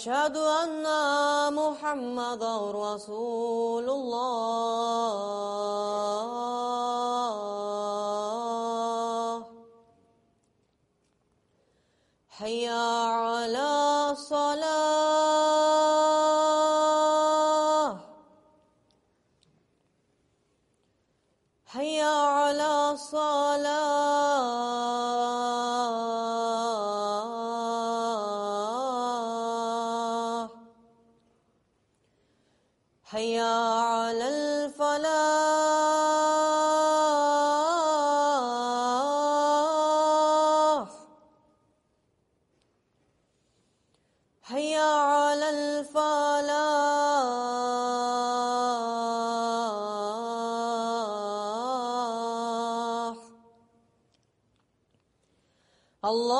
أشهد أن محمدا رسول الله. حي حي على الفلاح. حي على الفلاح. الله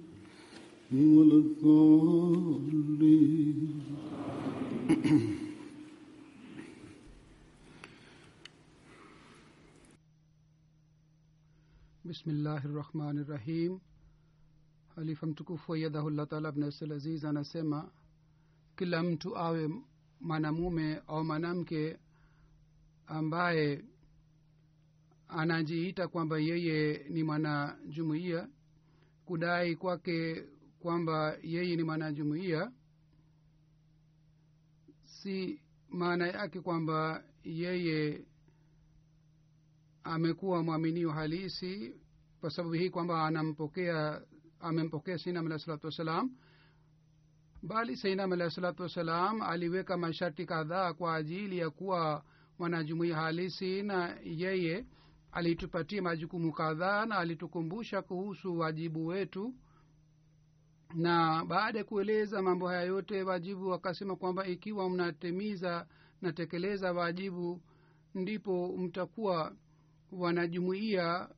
ولا الضالين bismillahi rahmani rahim halifa mtukufu wayadhahullah taala abnasl aziz anasema kila mtu awe mwanamume au mwanamke ambaye anajiita kwamba yeye ni mwanajumuiya kudai kwake kwamba yeye ni mwanajumuiya si maana yake kwamba yeye amekuwa mwaminio halisi kwa sababu hii kwamba anampokea amempokea sainam alahi salatu wassalam bali sainam alahi salatu wassalam aliweka masharti kadhaa kwa ajili ya kuwa mwanajumuia halisi na yeye alitupatia majukumu kadhaa na alitukumbusha kuhusu wajibu wetu na baada ya kueleza mambo haya yote wajibu wakasema kwamba ikiwa mnatimiza natekeleza wajibu ndipo mtakuwa wanajumuia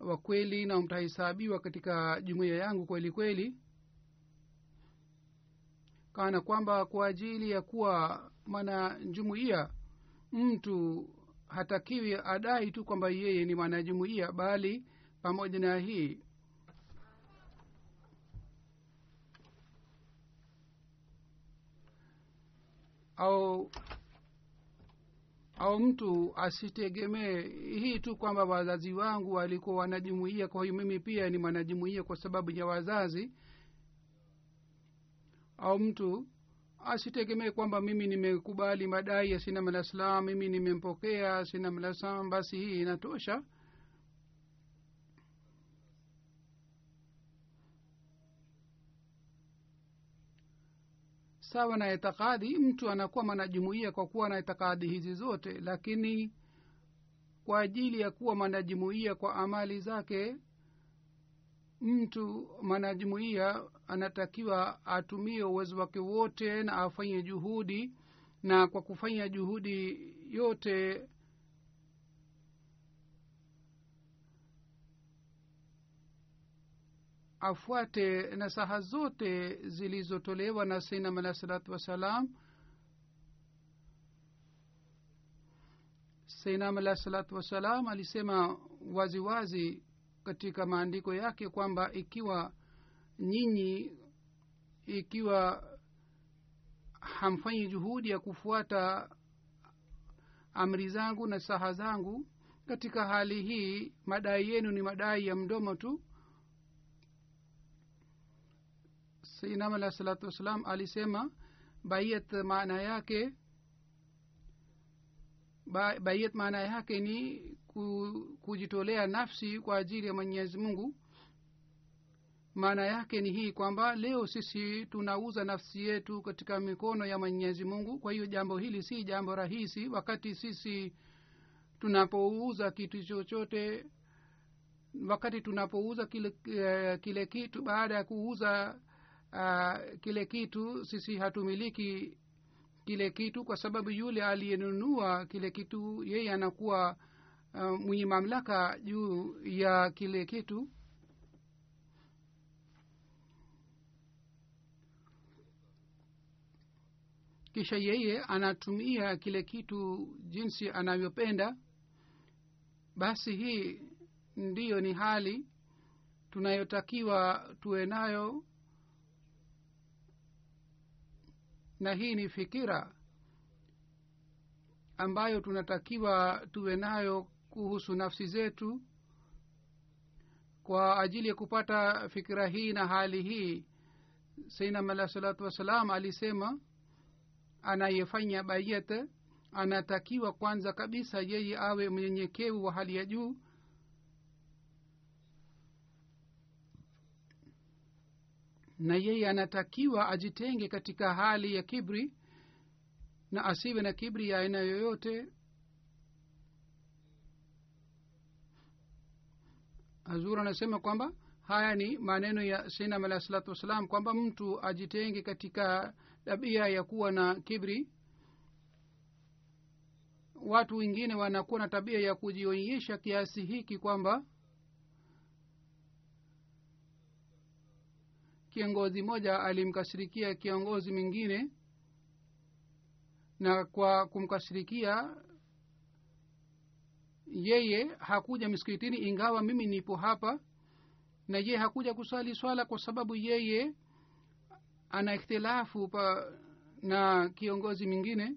wa kweli na mtahesabiwa katika jumuiya yangu kweli kweli. Kana kwamba kwa ajili ya kuwa mwanajumuia mtu hatakiwi adai tu kwamba yeye ni mwanajumuia bali pamoja na hii au au mtu asitegemee. Hii tu kwamba wazazi wangu walikuwa wanajumuia kwa hiyo mimi pia ni mwanajumuia kwa sababu ya wazazi. Au mtu asitegemee kwamba mimi nimekubali madai ya sinam mimi nimempokea sinam alah basi hii inatosha sawa na itikadi mtu anakuwa mwanajumuia kwa kuwa na itikadi hizi zote lakini kwa ajili ya kuwa mwanajumuia kwa amali zake mtu mwanajumuia anatakiwa atumie uwezo wake wote na afanye juhudi na kwa kufanya juhudi yote afuate nasaha zote zilizotolewa na sainam alahi salatu wassalam. Sainam alahi salatu wassalam alisema waziwazi wazi katika maandiko yake kwamba ikiwa nyinyi ikiwa hamfanyi juhudi ya kufuata amri zangu na saha zangu katika hali hii madai yenu ni madai ya mdomo tu sainam alah salatu wassalam alisema bayet maana yake ba, bayat maana yake ni ku, kujitolea nafsi kwa ajili ya mwenyezi mungu. Maana yake ni hii kwamba leo sisi tunauza nafsi yetu katika mikono ya mwenyezi mungu. Kwa hiyo jambo hili si jambo rahisi wakati sisi tunapouza kitu chochote wakati tunapouza kile, uh, kile kitu baada ya kuuza uh, kile kitu sisi hatumiliki kile kitu kwa sababu yule aliyenunua kile kitu yeye anakuwa uh, mwenye mamlaka juu ya kile kitu. Kisha yeye anatumia kile kitu jinsi anavyopenda. Basi hii ndiyo ni hali tunayotakiwa tuwe nayo na hii ni fikira ambayo tunatakiwa tuwe nayo kuhusu nafsi zetu kwa ajili ya kupata fikira hii na hali hii. Sainam alah salatu wassalam alisema anayefanya bayete anatakiwa kwanza kabisa yeye awe mnyenyekevu wa hali ya juu na yeye anatakiwa ajitenge katika hali ya kibri na asiwe na kibri ya aina yoyote. Hazur anasema kwamba haya ni maneno ya sinam alah salatu wassalam kwamba mtu ajitenge katika tabia ya kuwa na kibri. Watu wengine wanakuwa na tabia ya kujionyesha kiasi hiki kwamba kiongozi moja alimkasirikia kiongozi mwingine na kwa kumkasirikia yeye hakuja miskitini ingawa mimi nipo hapa na yeye hakuja kusali swala kwa sababu yeye ana ikhtilafu pa na kiongozi mwingine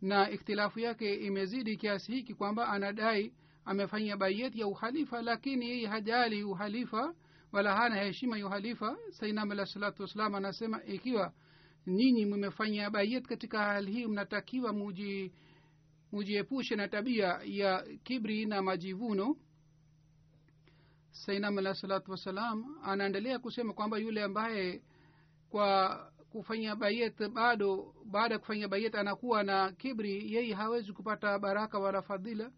na ikhtilafu yake imezidi kiasi hiki kwamba anadai amefanya bayeti ya uhalifa lakini yeye hajali uhalifa wala hana heshima ya uhalifa. Sainam alah salatu wassalam anasema ikiwa nyinyi mmefanya bayet katika hali hii mnatakiwa muji mujiepushe na tabia ya kibri na majivuno. Sainam alah salatu wassalam anaendelea kusema kwamba yule ambaye kwa kufanya bayet bado baada ya kufanya bayet anakuwa na kibri yeye hawezi kupata baraka wala fadhila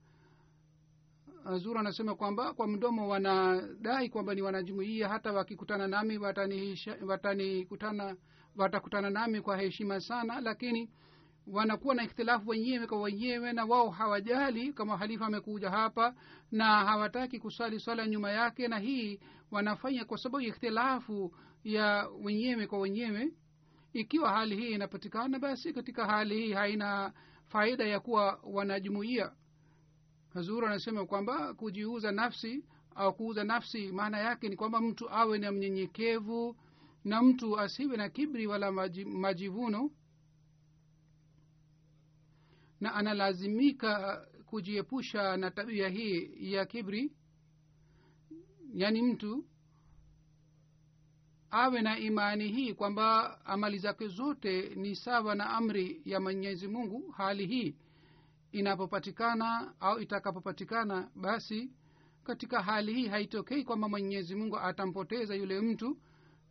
zuru anasema kwamba kwa mdomo wanadai kwamba ni wanajumuia hata wakikutana nami watanikutana watakutana nami kwa heshima sana lakini wanakuwa na ikhtilafu wenyewe kwa wenyewe na wao hawajali kama halifa amekuja hapa na hawataki kusali swala nyuma yake na hii wanafanya kwa sababu ikhtilafu ya wenyewe kwa wenyewe. Ikiwa hali hii inapatikana basi katika hali hii haina faida ya kuwa wanajumuia hazuru anasema kwamba kujiuza nafsi au kuuza nafsi maana yake ni kwamba mtu awe na mnyenyekevu na mtu asiwe na kibri wala majivuno na analazimika kujiepusha na tabia hii ya kibri yaani mtu awe na imani hii kwamba amali zake zote ni sawa na amri ya mwenyezi mungu hali hii inapopatikana au itakapopatikana basi katika hali hii haitokei kwamba mwenyezi mungu atampoteza yule mtu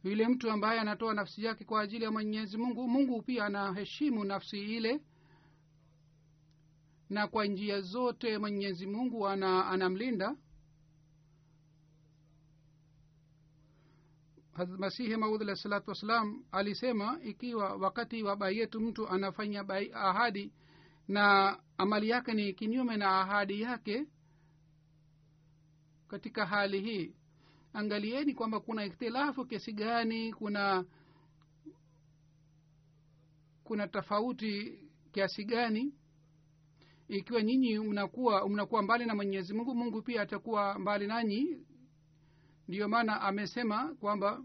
yule mtu ambaye anatoa nafsi yake kwa ajili ya mwenyezi mungu. Mungu pia anaheshimu nafsi ile na kwa njia zote mwenyezi mungu ana, anamlinda. Masihi maud alah salatu wassalam alisema ikiwa wakati wa bai yetu mtu anafanya bai ahadi na amali yake ni kinyume na ahadi yake katika hali hii. Angalieni kwamba kuna ikhtilafu kiasi gani kuna kuna tofauti kiasi gani. Ikiwa nyinyi mnakuwa mnakuwa mbali na mwenyezi mungu mungu pia atakuwa mbali nanyi. Ndiyo maana amesema kwamba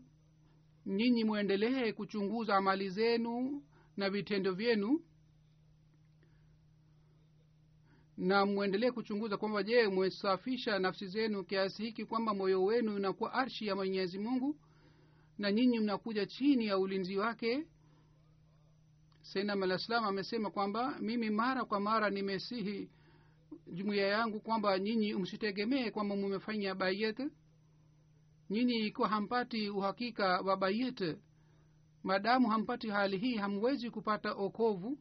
nyinyi mwendelee kuchunguza amali zenu na vitendo vyenu na mwendelee kuchunguza kwamba je mwesafisha nafsi zenu kiasi hiki kwamba moyo wenu unakuwa arshi ya mwenyezi mungu na nyinyi mnakuja chini ya ulinzi wake? Sainam alah amesema kwamba mimi mara kwa mara nimesihi jumuiya yangu kwamba nyinyi msitegemee kwamba mumefanya bayet nyinyi ikiwa hampati uhakika wa bayet maadamu hampati hali hii hamwezi kupata okovu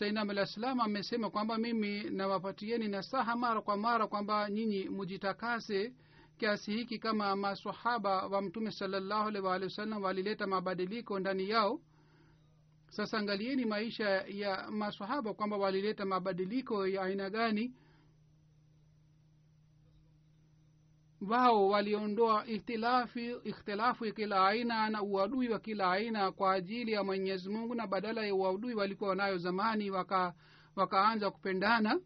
alah salam amesema kwamba mimi nawapatieni nasaha mara kwa mara kwamba nyinyi mujitakase kiasi hiki kama masahaba wa mtume salallahu alaihi waalihi wasallam walileta mabadiliko ndani yao. Sasa angalieni maisha ya masahaba kwamba walileta mabadiliko ya aina gani wao waliondoa ikhtilafu ikhtilafu kila aina na uadui wa kila aina kwa ajili ya mwenyezi mungu na badala ya uadui walikuwa wanayo zamani waka wakaanza kupendana.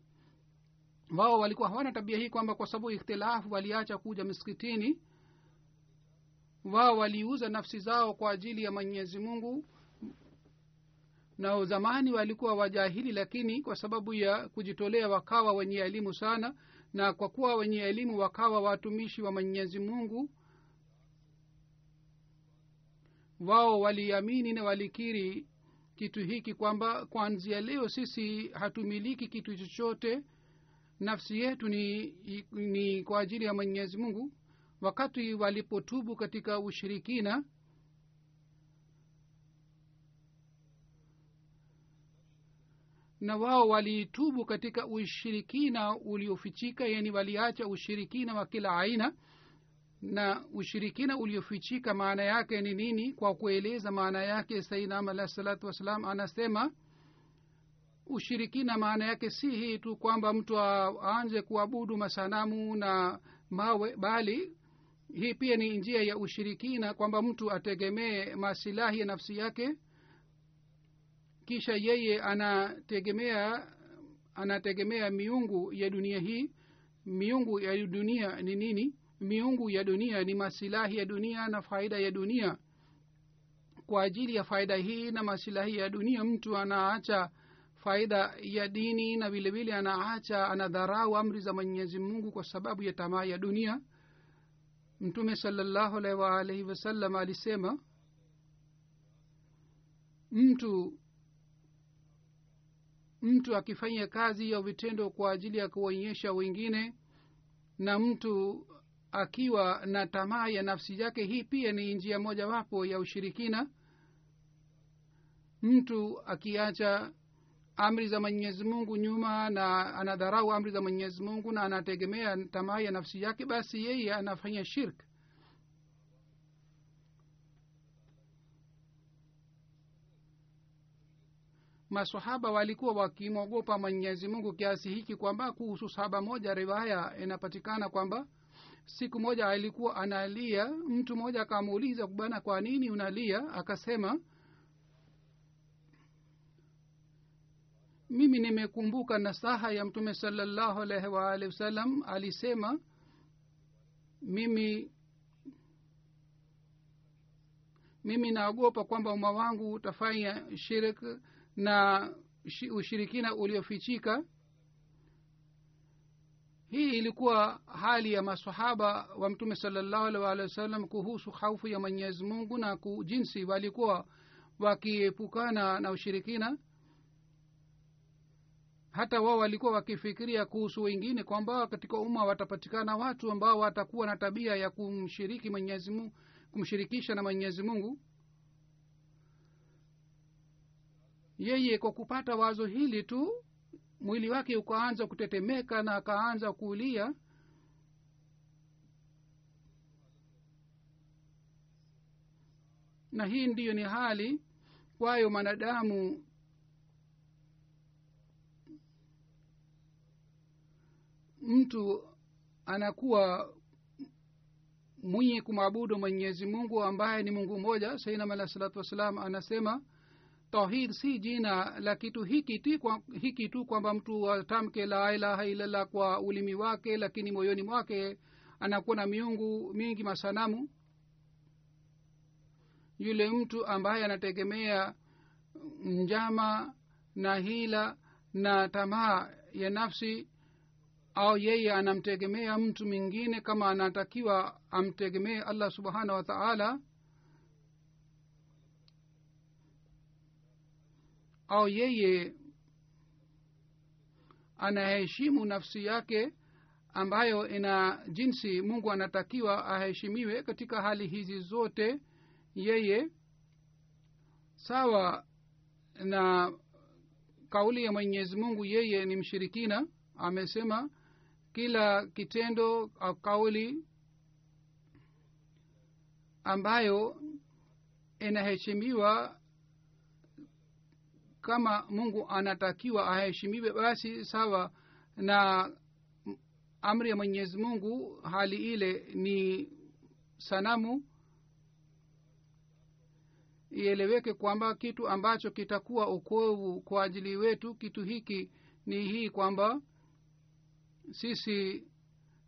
Wao walikuwa hawana tabia hii kwamba kwa sababu ikhtilafu waliacha kuja miskitini wao waliuza nafsi zao kwa ajili ya mwenyezi mungu. Na zamani walikuwa wajahili lakini kwa sababu ya kujitolea wakawa wenye elimu sana na kwa kuwa wenye elimu wakawa watumishi wa mwenyezi mungu wao waliamini na walikiri kitu hiki kwamba kwanzia leo sisi hatumiliki kitu chochote nafsi yetu ni, ni kwa ajili ya mwenyezi mungu. Wakati walipotubu katika ushirikina na wao walitubu katika ushirikina uliofichika yani waliacha ushirikina wa kila aina na ushirikina uliofichika maana yake ni nini? Kwa kueleza maana yake sainam alah salatu wassalam anasema ushirikina maana yake si hii tu kwamba mtu aanze kuabudu masanamu na mawe bali hii pia ni njia ya ushirikina kwamba mtu ategemee masilahi ya nafsi yake kisha yeye anategemea anategemea miungu ya dunia hii. Miungu ya dunia ni nini? Miungu ya dunia ni masilahi ya dunia na faida ya dunia. Kwa ajili ya faida hii na masilahi ya dunia mtu anaacha faida ya dini na vilevile vile anaacha anadharau amri za mwenyezi mungu kwa sababu ya tamaa ya dunia. Mtume salallahu alaihi waalaihi wasallam alisema mtu mtu akifanya kazi ya vitendo kwa ajili ya kuonyesha wengine na mtu akiwa na tamaa ya nafsi yake hii pia ni njia mojawapo ya ushirikina. Mtu akiacha amri za mwenyezi mungu nyuma na anadharau amri za mwenyezi mungu na anategemea tamaa ya nafsi yake basi yeye anafanya shirk masahaba walikuwa wakimwogopa mwenyezi mungu kiasi hiki kwamba kuhusu sahaba moja riwaya inapatikana kwamba siku moja alikuwa analia mtu mmoja akamuuliza bwana kwa nini unalia? Akasema mimi nimekumbuka nasaha ya mtume salallahu alaihi waalihi wasallam. Alisema mimi mimi naogopa kwamba umma wangu utafanya shirik na ushirikina uliofichika. Hii ilikuwa hali ya masahaba wa mtume salallahu wa wasallam kuhusu haufu ya mwenyezi mungu na jinsi walikuwa wakiepukana na ushirikina. Hata wao walikuwa wakifikiria kuhusu wengine kwamba katika umma watapatikana watu ambao watakuwa na tabia ya kumshiriki mwenyezi mungu kumshirikisha na mwenyezi mungu yeye kwa kupata wazo hili tu mwili wake ukaanza kutetemeka na akaanza kulia. Na hii ndiyo ni hali kwayo mwanadamu. Mtu anakuwa mwenye kumwabudu mwenyezi mungu ambaye ni mungu mmoja sainam alahi salatu wassalam anasema tauhid si jina la kitu hiki tu hiki tu kwamba mtu atamke la ilaha illallah kwa ulimi wake lakini moyoni mwake anakuwa na miungu mingi masanamu. Yule mtu ambaye anategemea njama na hila na tamaa ya nafsi au yeye anamtegemea mtu mwingine kama anatakiwa amtegemee allah subhanahu wa taala au yeye anaheshimu nafsi yake ambayo ina jinsi mungu anatakiwa aheshimiwe katika hali hizi zote yeye sawa na kauli ya mwenyezi mungu yeye ni mshirikina amesema kila kitendo au kauli ambayo inaheshimiwa kama mungu anatakiwa aheshimiwe basi sawa na amri ya mwenyezi mungu hali ile ni sanamu. Ieleweke kwamba kitu ambacho kitakuwa okovu kwa ajili wetu kitu hiki ni hii kwamba sisi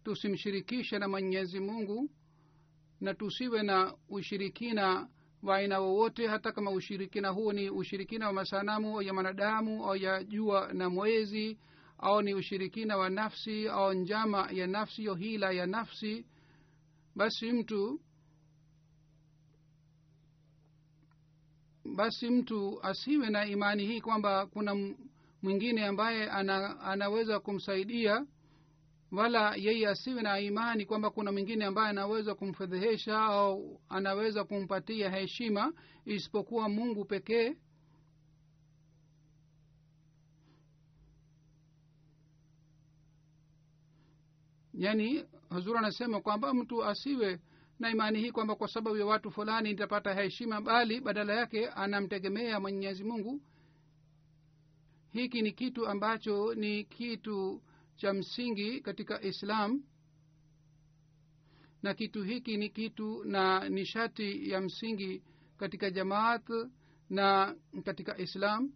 tusimshirikishe na mwenyezi mungu na tusiwe na ushirikina wa aina wowote hata kama ushirikina huu ni ushirikina wa masanamu ya mwanadamu au ya jua na mwezi au ni ushirikina wa nafsi au njama ya nafsi au hila ya nafsi basi mtu basi mtu asiwe na imani hii kwamba kuna mwingine ambaye ana, anaweza kumsaidia wala yeye asiwe na imani kwamba kuna mwingine ambaye anaweza kumfedhehesha au anaweza kumpatia heshima isipokuwa mungu pekee. Yaani huzuri anasema kwamba mtu asiwe na imani hii kwamba kwa sababu ya watu fulani nitapata heshima bali badala yake anamtegemea mwenyezi mungu. Hiki ni kitu ambacho ni kitu cha msingi katika islam na kitu hiki ni kitu na nishati ya msingi katika jamaat na katika islam.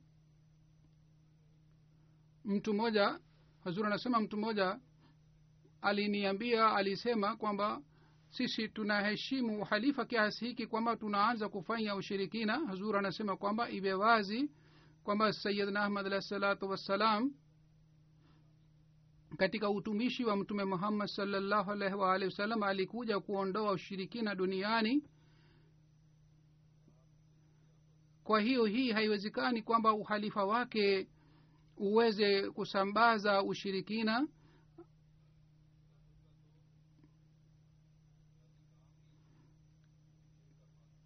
Mtu mmoja hazur anasema mtu mmoja aliniambia alisema kwamba sisi tunaheshimu uhalifa kiasi hiki kwamba tunaanza kufanya ushirikina. Hazur anasema kwamba iwe wazi kwamba sayidna ahmad alahi salatu wassalam katika utumishi wa mtume muhammad salllahu alaihi waalihi wasallam alikuja kuondoa ushirikina duniani. Kwa hiyo hii haiwezekani kwamba uhalifa wake uweze kusambaza ushirikina.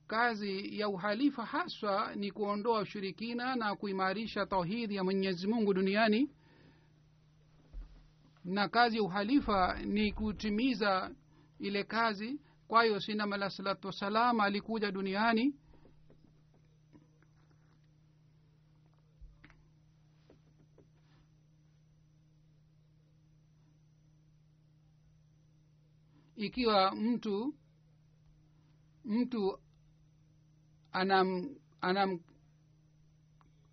Kazi ya uhalifa haswa ni kuondoa ushirikina na kuimarisha tauhidi ya mwenyezi mungu duniani na kazi ya uhalifa ni kutimiza ile kazi. Kwayo sinam alah salatu wassalam alikuja duniani. Ikiwa mtu mtu anam anam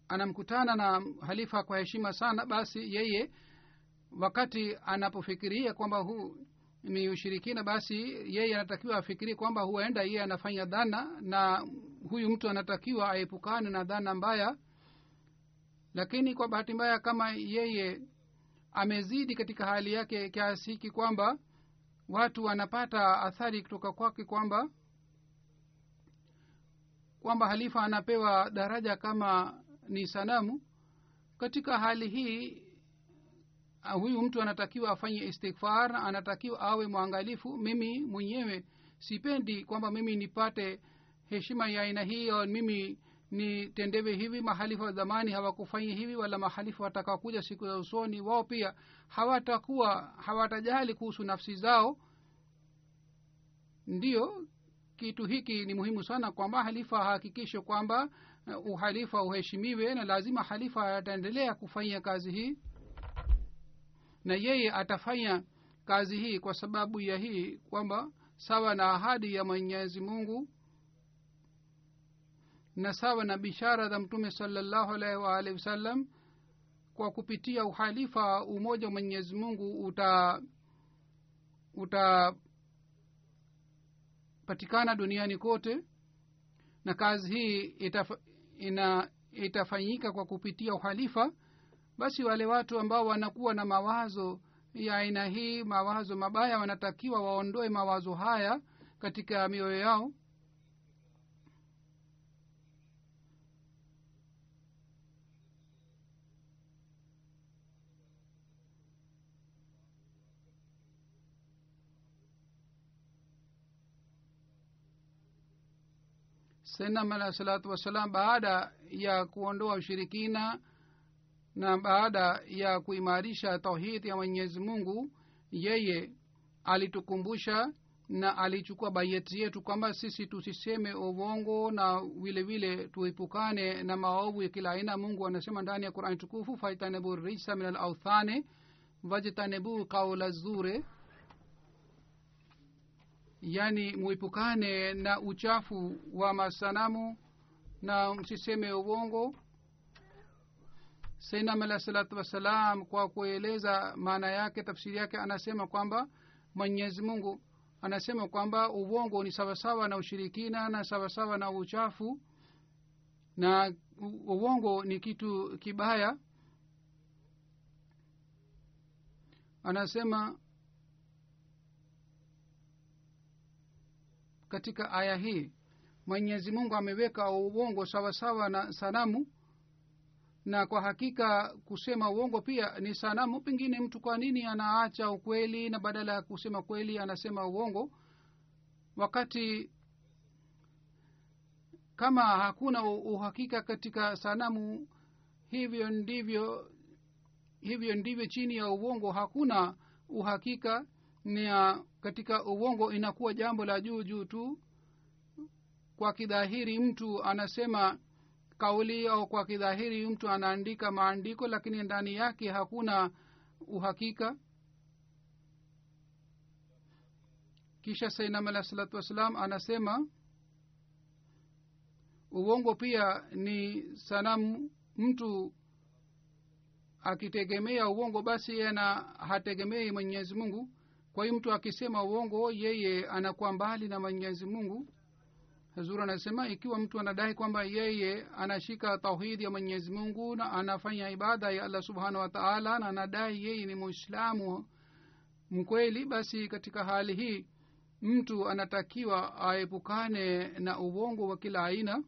anamkutana na halifa kwa heshima sana basi yeye wakati anapofikiria kwamba huu ni ushirikina basi yeye anatakiwa afikirie kwamba huenda yeye anafanya dhana na huyu mtu anatakiwa aepukane na dhana mbaya. Lakini kwa bahati mbaya kama yeye amezidi katika hali yake kiasi hiki kwamba watu wanapata athari kutoka kwake kwamba kwamba halifa anapewa daraja kama ni sanamu katika hali hii huyu mtu anatakiwa afanye istighfar anatakiwa awe mwangalifu. Mimi mwenyewe sipendi kwamba mimi nipate heshima ya aina hii mimi nitendewe hivi. Mahalifu wa zamani hawakufanya hivi wala mahalifu watakakuja siku za usoni wao pia hawatakuwa hawatajali kuhusu nafsi zao. Ndiyo kitu hiki ni muhimu sana kwamba halifa ahakikishe kwamba uhalifa uheshimiwe na lazima halifa ataendelea kufanya kazi hii na yeye atafanya kazi hii kwa sababu ya hii kwamba sawa na ahadi ya mwenyezi mungu na sawa na bishara za mtume salallahu alaihi waalihi wasallam kwa kupitia uhalifa umoja wa mwenyezi mungu uta utapatikana duniani kote na kazi hii itaf, ina itafanyika kwa kupitia uhalifa basi wale watu ambao wanakuwa na mawazo ya aina hii mawazo mabaya wanatakiwa waondoe mawazo haya katika mioyo yao. Senam alahi salatu wassalam baada ya kuondoa ushirikina na baada ya kuimarisha tauhidi ya mwenyezi mungu yeye alitukumbusha na alichukua baieti yetu kwamba sisi tusiseme uvongo na vile vile tuepukane na maovu ya kila aina. Mungu anasema ndani ya qurani tukufu fajtanibu risa min alauthane wajtanibu qaula zure yani muepukane na uchafu wa masanamu na msiseme uvongo sainam alah salatu wassalam kwa kueleza maana yake tafsiri yake anasema kwamba mwenyezi mungu anasema kwamba uwongo ni sawasawa na ushirikina na sawasawa na uchafu na uwongo ni kitu kibaya. Anasema katika aya hii mwenyezi mungu ameweka uongo sawasawa na sanamu na kwa hakika kusema uongo pia ni sanamu. Pengine mtu kwa nini anaacha ukweli na badala ya kusema kweli anasema uongo? Wakati kama hakuna uhakika katika sanamu hivyo ndivyo hivyo ndivyo chini ya uongo. Hakuna uhakika na katika uongo inakuwa jambo la juu juu tu. Kwa kidhahiri mtu anasema kauli au kwa kidhahiri mtu anaandika maandiko lakini ndani yake hakuna uhakika. Kisha sainam alah salatu wassalam anasema uongo pia ni sanamu. Mtu akitegemea uongo basi ana hategemei mwenyezi mungu. Kwa hiyo mtu akisema uongo yeye anakuwa mbali na mwenyezi mungu hazur anasema ikiwa mtu anadai kwamba yeye anashika tauhidi ya mwenyezi mungu na anafanya ibada ya allah subhanahu wa taala na anadai yeye ni muislamu mkweli basi katika hali hii mtu anatakiwa aepukane na uongo wa kila aina.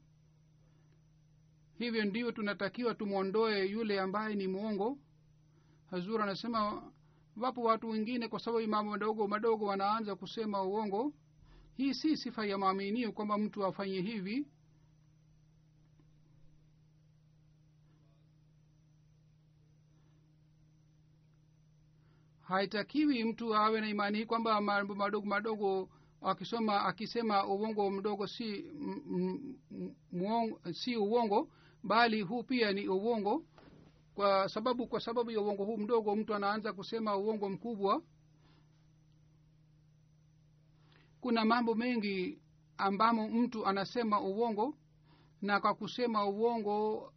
Hivyo ndivyo tunatakiwa tumwondoe yule ambaye ni mwongo hazur anasema wapo watu wengine kwa sababu mambo madogo madogo wanaanza kusema uongo hii si sifa ya maaminio kwamba mtu afanye hivi. Haitakiwi mtu awe na imani hii kwamba mambo madogo madogo akisoma akisema uongo mdogo si m, muongo, si uongo bali huu pia ni uongo. Kwa sababu kwa sababu ya uongo huu mdogo mtu anaanza kusema uongo mkubwa kuna mambo mengi ambamo mtu anasema uongo na kwa kusema uongo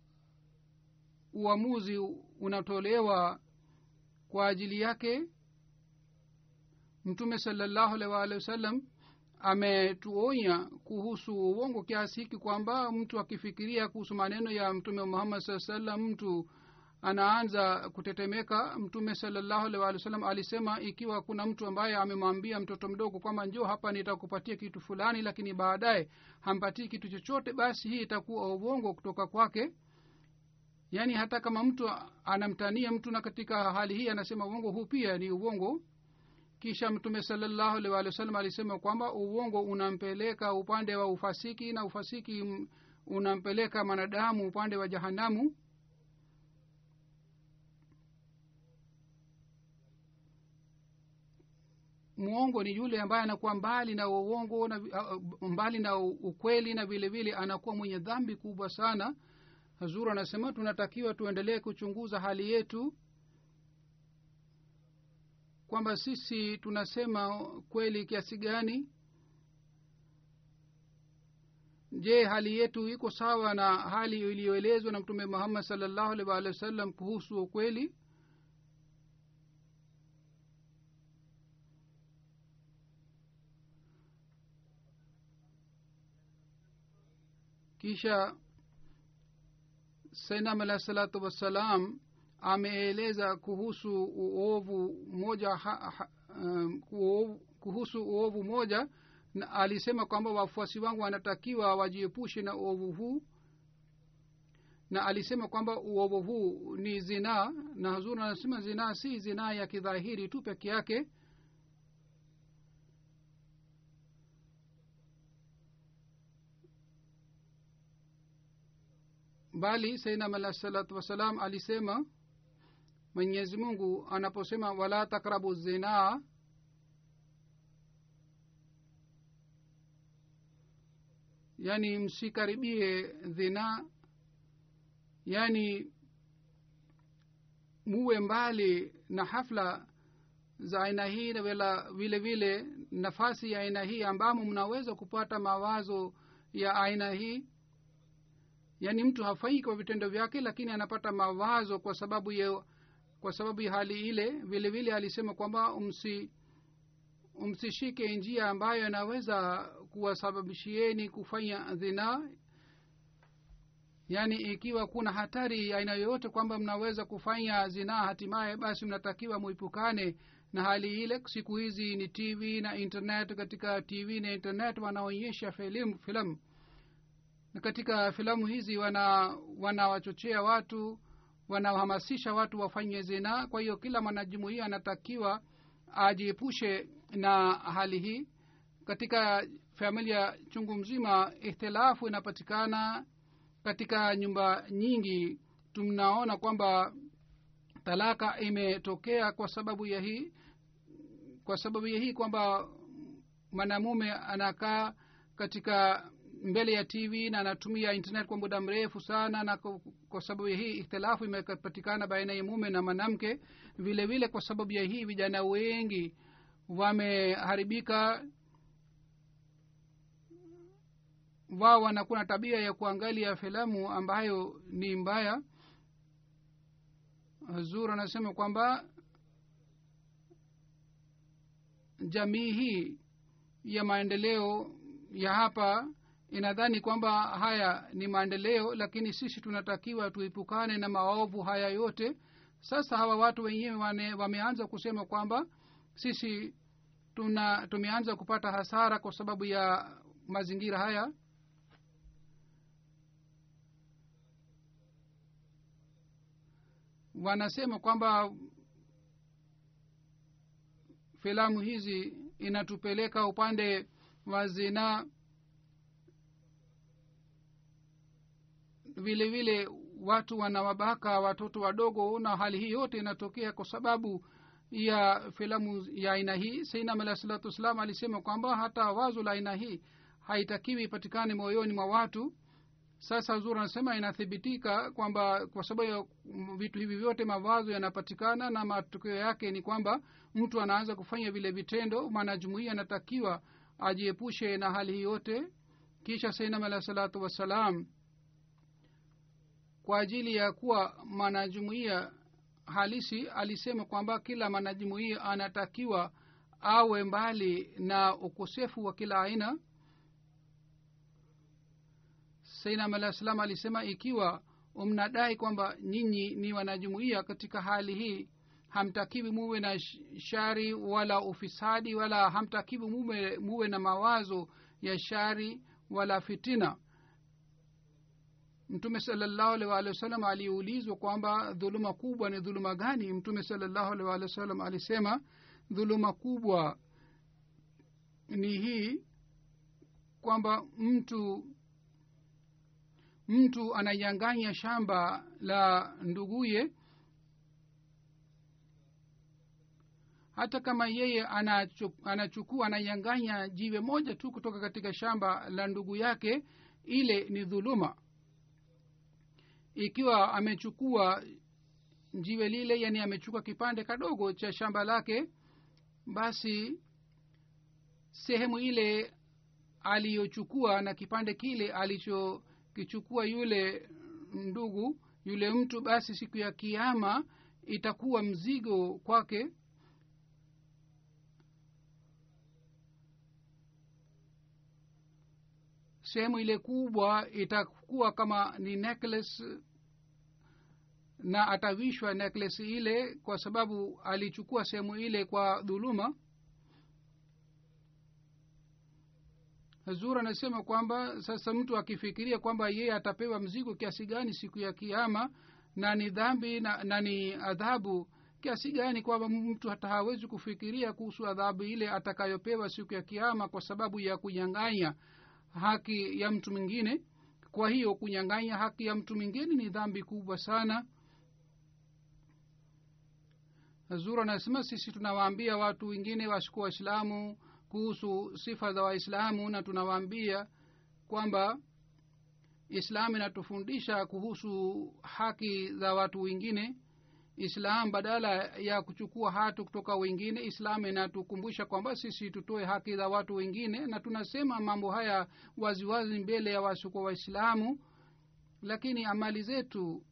uamuzi unatolewa kwa ajili yake. Mtume salallahu alaihi waalihi wasallam ametuonya kuhusu uongo kiasi hiki kwamba mtu akifikiria kuhusu maneno ya mtume muhammad saa salam mtu anaanza kutetemeka mtume salallahu walih wa wasallam alisema ikiwa kuna mtu ambaye amemwambia mtoto mdogo kwamba njoo hapa nitakupatia kitu fulani lakini baadaye hampatii kitu chochote basi hii itakuwa uongo kutoka kwake. Yaani hata kama mtu anamtania mtu na katika hali hii anasema uongo huu pia ni uongo. Kisha mtume salallahu walih wa wasallam alisema kwamba uongo unampeleka upande wa ufasiki na ufasiki unampeleka mwanadamu upande wa jahanamu mwongo ni yule ambaye anakuwa mbali na uongo na uh, mbali na ukweli na vile vile anakuwa mwenye dhambi kubwa sana. Hazuru anasema tunatakiwa tuendelee kuchunguza hali yetu kwamba sisi tunasema kweli kiasi gani. Je hali yetu iko sawa na hali iliyoelezwa na mtume muhammad salllahu alih wa sallam kuhusu ukweli kisha sainam alah salatu wassalam ameeleza kuhusu uovu moja ha, ha, um, kuhusu uovu moja na alisema kwamba wafuasi wangu wanatakiwa wajiepushe na uovu huu. Na alisema kwamba uovu huu ni zinaa na hazuri anasema zinaa si zinaa ya kidhahiri tu peke yake bali sainam alah salatu wassalam alisema mwenyezi mungu anaposema wala takrabu zinaa yani msikaribie dhina yani muwe mbali na hafla za aina hii wala vile vile nafasi ya aina hii ambamo mnaweza kupata mawazo ya aina hii yaani mtu hafai kwa vitendo vyake lakini anapata mawazo kwa sababu ya kwa sababu ya hali ile. Vile vile alisema kwamba umsi msishike njia ambayo inaweza kuwasababishieni kufanya dhinaa yaani ikiwa kuna hatari aina yoyote kwamba mnaweza kufanya zinaa hatimaye basi mnatakiwa muipukane na hali ile. Siku hizi ni tv na internet. Katika tv na internet wanaonyesha filamu filamu na katika filamu hizi wana wanawachochea watu wanahamasisha watu wafanye zinaa kwa hiyo kila mwanajumuia anatakiwa ajiepushe na hali hii. Katika familia chungu mzima ikhtilafu inapatikana katika nyumba nyingi. Tunaona kwamba talaka imetokea kwa sababu ya hii kwa sababu ya hii kwamba mwanamume anakaa katika mbele ya tv na anatumia internet kwa muda mrefu sana na kwa sababu ya hii ikhtilafu imepatikana baina ya mume na mwanamke. Vile vile kwa sababu ya hii vijana wengi wameharibika wao wanakuwa na tabia ya kuangalia filamu ambayo ni mbaya. Zur anasema kwamba jamii hii ya maendeleo ya hapa inadhani kwamba haya ni maendeleo lakini sisi tunatakiwa tuipukane na maovu haya yote. Sasa hawa watu wenyewe wameanza kusema kwamba sisi tuna tumeanza kupata hasara kwa sababu ya mazingira haya. Wanasema kwamba filamu hizi inatupeleka upande wa zinaa vile vile watu wanawabaka watoto wadogo na hali hii yote inatokea kwa sababu ya filamu ya aina hii. Seinam alah salatu wassalam alisema kwamba hata wazo la aina hii haitakiwi ipatikane moyoni mwa watu. Sasa zuri anasema inathibitika kwamba kwa sababu ya vitu hivi vyote mawazo yanapatikana na matokeo yake ni kwamba mtu anaanza kufanya vile vitendo mwanajumuia anatakiwa ajiepushe na hali hii yote. Kisha seinam alah salatu wassalam kwa ajili ya kuwa mwanajumuia halisi alisema kwamba kila mwanajumuia anatakiwa awe mbali na ukosefu wa kila aina. Sainam alah salam alisema ikiwa mnadai kwamba nyinyi ni wanajumuia katika hali hii hamtakiwi muwe na shari wala ufisadi wala hamtakiwi muwe na mawazo ya shari wala fitina mtume salallahu alih waalihi wasallam aliulizwa kwamba dhuluma kubwa ni dhuluma gani? Mtume salallahu alih waalihi wasallam alisema dhuluma kubwa ni hii kwamba mtu mtu ananyanganya shamba la nduguye hata kama yeye anachukua ananyanganya jiwe moja tu kutoka katika shamba la ndugu yake ile ni dhuluma ikiwa amechukua jiwe lile yani amechukua kipande kadogo cha shamba lake basi sehemu ile aliyochukua na kipande kile alichokichukua yule ndugu yule mtu basi siku ya kiama itakuwa mzigo kwake. Sehemu ile kubwa itakuwa kama ni necklace na atavishwa necklace ile kwa sababu alichukua sehemu ile kwa dhuluma. Hazur anasema kwamba sasa mtu akifikiria kwamba yeye atapewa mzigo kiasi gani siku ya kiama na ni dhambi na, na ni adhabu kiasi gani kwamba mtu hata hawezi kufikiria kuhusu adhabu ile atakayopewa siku ya kiama kwa sababu ya kunyang'anya haki ya mtu mwingine kwa hiyo kunyang'anya haki ya mtu mwingine ni dhambi kubwa sana. Zur anasema sisi tunawaambia watu wengine wasikuwa waislamu kuhusu sifa za waislamu na tunawaambia kwamba islamu inatufundisha kuhusu haki za watu wengine islam badala ya kuchukua hatu kutoka wengine islam inatukumbusha kwamba sisi tutoe haki za watu wengine na tunasema mambo haya waziwazi mbele ya wasukwa waislamu. Lakini amali zetu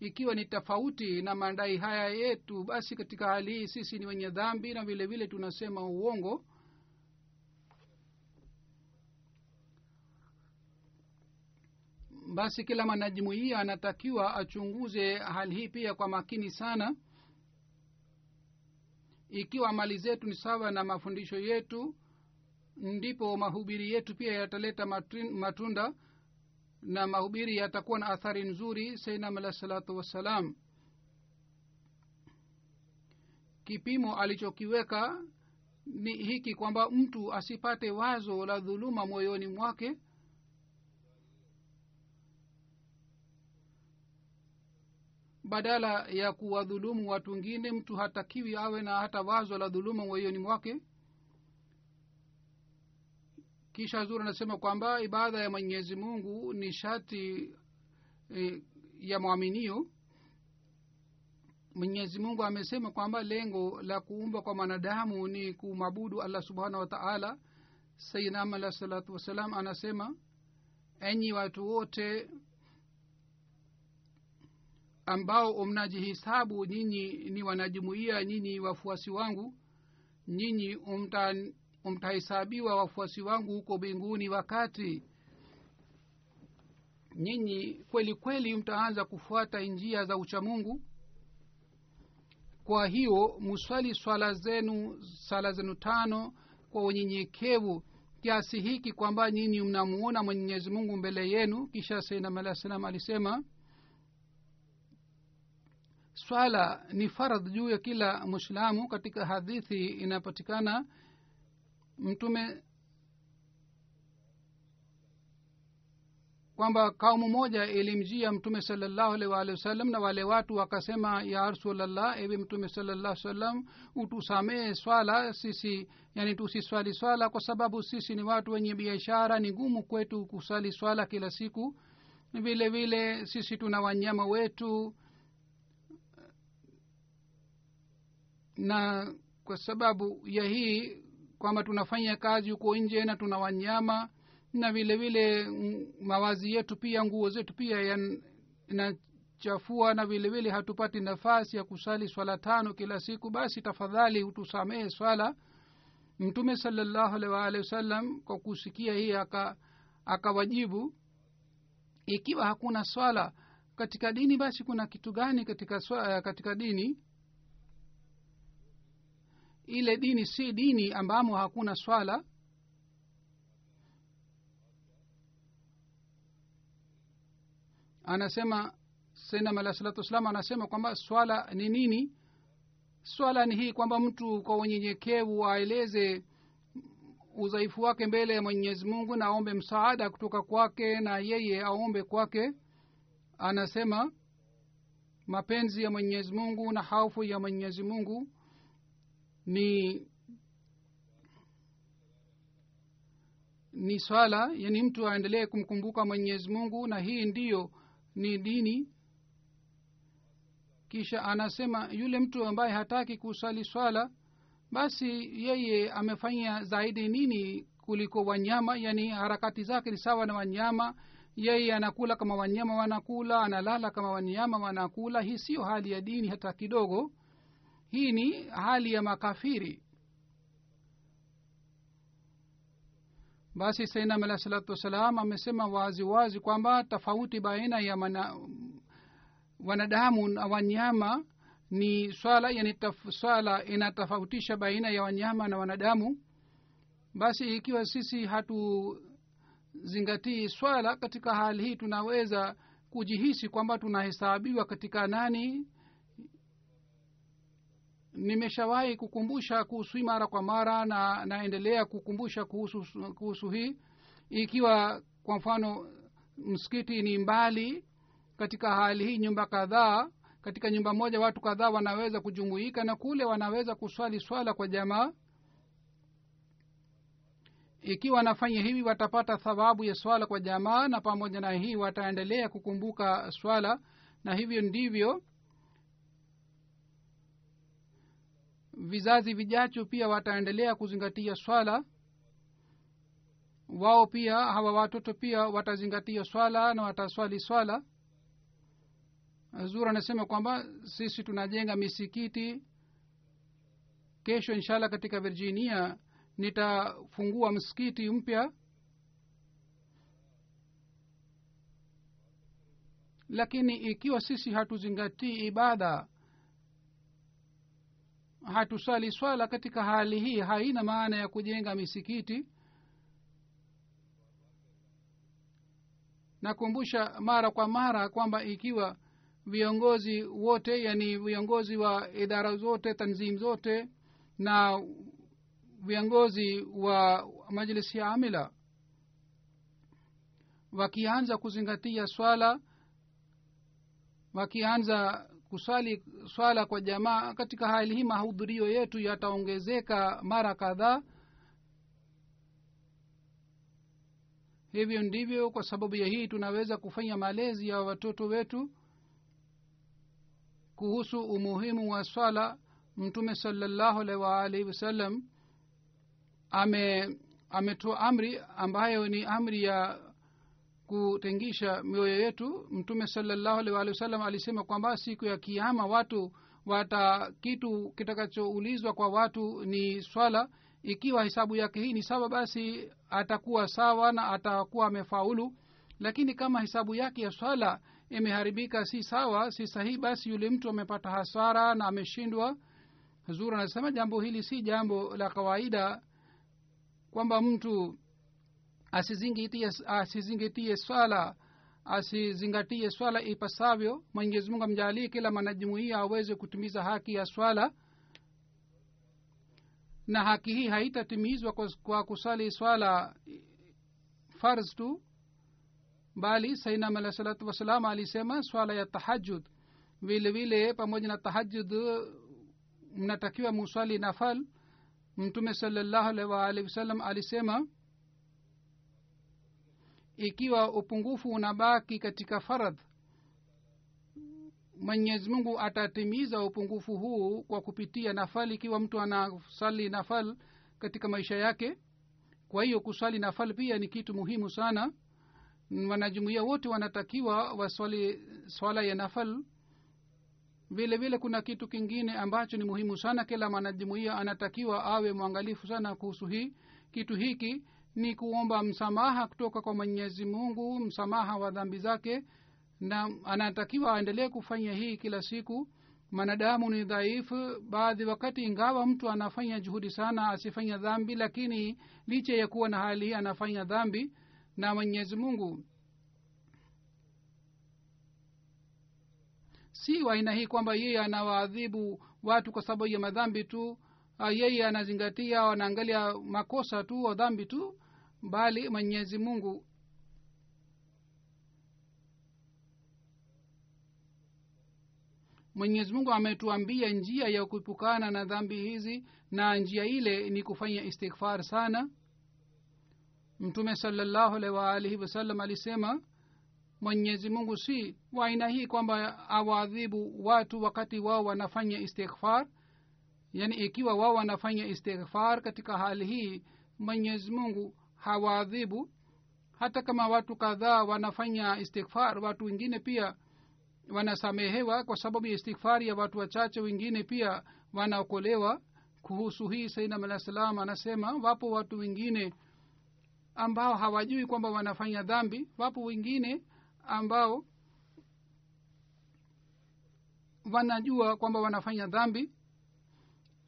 ikiwa ni tofauti na madai haya yetu basi katika hali hii sisi ni wenye dhambi na vile vile tunasema uongo basi kila mwanajumuia anatakiwa achunguze hali hii pia kwa makini sana. Ikiwa amali zetu ni sawa na mafundisho yetu ndipo mahubiri yetu pia yataleta matunda na mahubiri yatakuwa na athari nzuri seinam alah salatu wassalam. Kipimo alichokiweka ni hiki kwamba mtu asipate wazo la dhuluma moyoni mwake badala ya kuwadhulumu watu wengine mtu hatakiwi awe na hata wazo la dhuluma moyoni mwake. Kisha zuri anasema kwamba ibada ya mwenyezi mungu ni shati e, ya mwaminio mwenyezi mungu amesema kwamba lengo la kuumba kwa mwanadamu ni kumwabudu allah subhanahu wa taala. Sayidnam alah salatu wassalam anasema enyi watu wote ambao mnajihisabu nyinyi ni wanajumuia nyinyi wafuasi wangu nyinyi mtahesabiwa wafuasi wangu huko mbinguni wakati nyinyi kweli kweli mtaanza kufuata njia za uchamungu kwa hiyo muswali swala zenu sala zenu tano kwa unyenyekevu kiasi hiki kwamba nyinyi mnamuona mwenyezi mungu mbele yenu. Kisha sainam alah salam alisema swala ni faradh juu ya kila mwislamu katika hadithi inayopatikana mtume kwamba kaumu moja ilimjia mtume salallahu alaihi waalihi wasallam na wale watu wakasema ya rasulllah ewe mtume salallah salam utusamehe swala sisi yani tusiswali swala kwa sababu sisi ni watu wenye biashara ni ngumu kwetu kusali swala kila siku. Vile vile sisi tuna wanyama wetu na kwa sababu ya hii kwamba tunafanya kazi huko nje na tuna wanyama na vile vile mawazi yetu pia nguo zetu pia inachafua na vile vile hatupati nafasi ya kusali swala tano kila siku basi tafadhali hutusamehe swala. Mtume salallahu alaihi waalihi wasallam kwa kusikia hii akawajibu aka ikiwa hakuna swala katika dini basi kuna kitu gani katika swala, katika dini ile dini si dini ambamo hakuna swala. Anasema sainam alah salatu wassalam anasema kwamba swala ni nini? Swala ni hii kwamba mtu kwa unyenyekevu aeleze udhaifu wake mbele ya mwenyezi mungu na aombe msaada kutoka kwake na yeye aombe kwake. Anasema mapenzi ya mwenyezi mungu na haufu ya mwenyezi mungu ni ni swala yani mtu aendelee kumkumbuka mwenyezi mungu na hii ndiyo ni dini. Kisha anasema yule mtu ambaye hataki kusali swala basi yeye amefanya zaidi nini kuliko wanyama? Yani harakati zake ni sawa na wanyama. Yeye anakula kama wanyama wanakula analala kama wanyama wanakula. Hii siyo hali ya dini hata kidogo hii ni hali ya makafiri. Basi sainam alah salatu wassalam amesema wazi wazi kwamba tofauti baina ya mana, wanadamu na wanyama ni swala yani taf, swala inatofautisha baina ya wanyama na wanadamu. Basi ikiwa sisi hatuzingatii swala katika hali hii tunaweza kujihisi kwamba tunahesabiwa katika nani nimeshawahi kukumbusha kuhusu hii mara kwa mara na naendelea kukumbusha kuhusu, kuhusu hii. Ikiwa kwa mfano msikiti ni mbali katika hali hii nyumba kadhaa katika nyumba moja watu kadhaa wanaweza kujumuika na kule wanaweza kuswali swala kwa jamaa. Ikiwa wanafanya hivi watapata thawabu ya swala kwa jamaa na pamoja na hii wataendelea kukumbuka swala na hivyo ndivyo vizazi vijacho pia wataendelea kuzingatia swala. Wao pia hawa watoto pia watazingatia swala na wataswali swala. Zura anasema kwamba sisi tunajenga misikiti. Kesho inshallah katika virginia nitafungua msikiti mpya. Lakini ikiwa sisi hatuzingatii ibada hatusali swala katika hali hii haina maana ya kujenga misikiti. Nakumbusha mara kwa mara kwamba ikiwa viongozi wote yani viongozi wa idara zote tanzim zote na viongozi wa majlisi ya amila wakianza kuzingatia swala wakianza kuswali swala kwa jamaa katika hali hii mahudhurio yetu yataongezeka mara kadhaa. Hivyo ndivyo kwa sababu ya hii tunaweza kufanya malezi ya watoto wetu. Kuhusu umuhimu wa swala mtume salallahu alaihi waalihi wasallam ame ametoa amri ambayo ni amri ya kutengisha mioyo yetu mtume salallahu waalihi wasallam alisema kwamba siku ya kiama watu wata kitu kitakachoulizwa kwa watu ni swala ikiwa hesabu yake hii ni sawa basi atakuwa sawa na atakuwa amefaulu. Lakini kama hesabu yake ya swala imeharibika si sawa si sahihi basi yule mtu amepata hasara na ameshindwa. Zuri anasema jambo hili si jambo la kawaida kwamba mtu asizingatie asizingatie swala asizingatie swala ipasavyo. Mwenyezi mungu amjalie kila mwanajumuia aweze kutimiza haki ya swala. Na haki hii haitatimizwa kwa, kwa kusali swala farz tu bali sainam alah salatu wassalam alisema swala ya tahajud vile vile pamoja na tahajud mnatakiwa muswali nafal. Mtume salallahu alaihi waalihi wasallam alisema ikiwa upungufu unabaki katika faradh mwenyezi mungu atatimiza upungufu huu kwa kupitia nafal ikiwa mtu anasali nafal katika maisha yake. Kwa hiyo kuswali nafal pia ni kitu muhimu sana. Wanajumuia wote wanatakiwa waswali swala ya nafal. Vile vile kuna kitu kingine ambacho ni muhimu sana kila mwanajumuia anatakiwa awe mwangalifu sana kuhusu hii kitu hiki ni kuomba msamaha kutoka kwa mwenyezi mungu msamaha wa dhambi zake na anatakiwa aendelee kufanya hii kila siku. Mwanadamu ni dhaifu baadhi wakati ingawa mtu anafanya juhudi sana asifanya dhambi lakini licha ya kuwa na hali hii anafanya dhambi na mwenyezi mungu. Si wa hii kwamba yeye anawaadhibu watu kwa sababu ya madhambi tu yeye anazingatia anaangalia makosa tu wa dhambi tu bali mwenyezi mungu. Mwenyezi mungu ametuambia njia ya kuepukana na dhambi hizi na njia ile ni kufanya istighfar sana. Mtume salallahu alaihi waalihi wasallam alisema mwenyezi mungu si wa aina hii kwamba awaadhibu watu wakati wao wanafanya istighfar. Yaani ikiwa wao wanafanya istighfar katika hali hii mwenyezi mungu hawaadhibu. Hata kama watu kadhaa wanafanya istighfar watu wengine pia wanasamehewa kwa sababu ya istighfari ya watu wachache wengine pia wanaokolewa. Kuhusu hii sainam alah salam anasema wapo watu wengine ambao hawajui kwamba wanafanya dhambi. Wapo wengine ambao wanajua kwamba wanafanya dhambi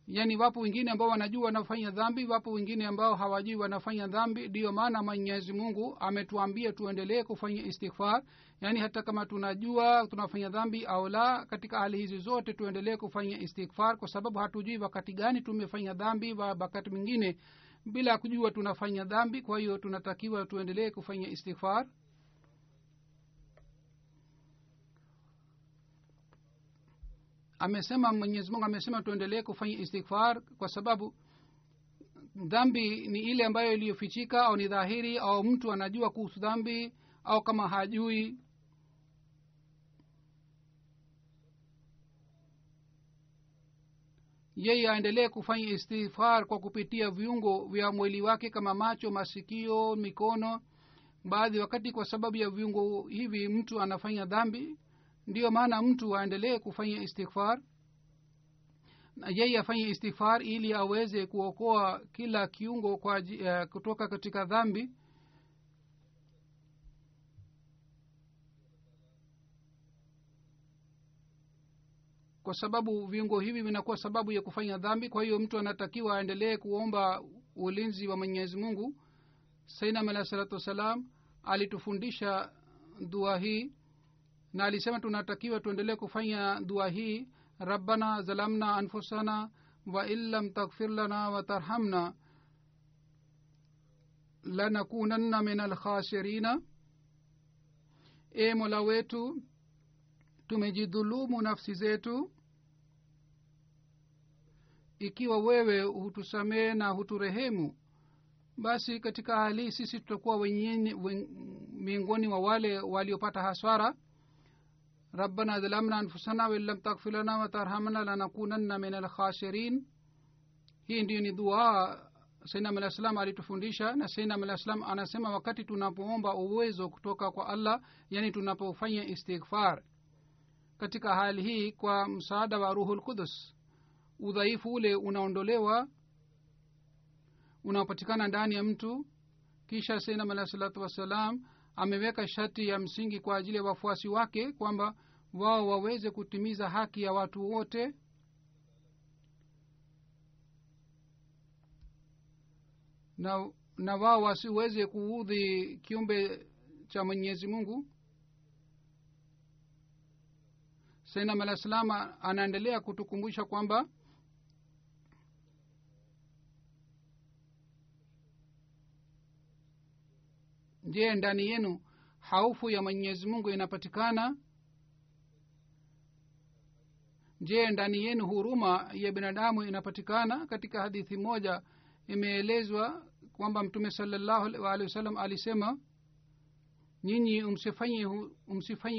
yaani wapo wengine ambao wanajua wanafanya dhambi wapo wengine ambao hawajui wanafanya dhambi. Ndiyo maana mwenyezi mungu ametuambia tuendelee kufanya istighfar. Yaani hata kama tunajua tunafanya dhambi au la katika hali hizi zote tuendelee kufanya istighfar kwa sababu hatujui wakati gani tumefanya dhambi wa wakati mwingine bila kujua tunafanya dhambi. Kwa hiyo tunatakiwa tuendelee kufanya istighfar amesema mwenyezi mungu amesema tuendelee kufanya istighfar kwa sababu dhambi ni ile ambayo iliyofichika au ni dhahiri au mtu anajua kuhusu dhambi au kama hajui. Yeye aendelee kufanya istighfar kwa kupitia viungo vya mwili wake kama macho masikio mikono. Baadhi wakati kwa sababu ya viungo hivi mtu anafanya dhambi ndiyo maana mtu aendelee kufanya istighfar. Na yeye afanye istighfar ili aweze kuokoa kila kiungo kwa uh, kutoka katika dhambi. Kwa sababu viungo hivi vinakuwa sababu ya kufanya dhambi kwa hiyo mtu anatakiwa aendelee kuomba ulinzi wa mwenyezi mungu. Sainam alahi salatu wassalam alitufundisha dua hii na alisema tunatakiwa tuendelee kufanya dua hii. Rabbana zalamna anfusana wa in lam taghfir lana watarhamna lanakunanna min alkhasirina e mola wetu tumejidhulumu nafsi zetu. Ikiwa wewe hutusamehe na huturehemu basi katika hali sisi tutakuwa miongoni mwa wale waliopata haswara ربنا ظلمنا أنفسنا وإن لم تغفر لنا وترحمنا لنكونن من الخاسرين hii ndiyo ni dua sainam alah salam alitufundisha na sainam alah salam anasema wakati tunapoomba uwezo kutoka kwa allah yani tunapofanya istighfar katika hali hii kwa msaada wa ruhul qudus udhaifu ule unaondolewa unaopatikana ndani ya mtu kisha sainam alah salatu wassalam ameweka shati ya msingi kwa ajili ya wafuasi wake kwamba wao waweze kutimiza haki ya watu wote. Na na wao wasiweze kuudhi kiumbe cha mwenyezi mungu. Sainam alah salam anaendelea kutukumbusha kwamba je ndani yenu haufu ya mwenyezi mungu inapatikana? Je ndani yenu huruma ya binadamu inapatikana? Katika hadithi moja imeelezwa kwamba mtume salallahu alehi wasallam alisema nyinyi umsifanye hu-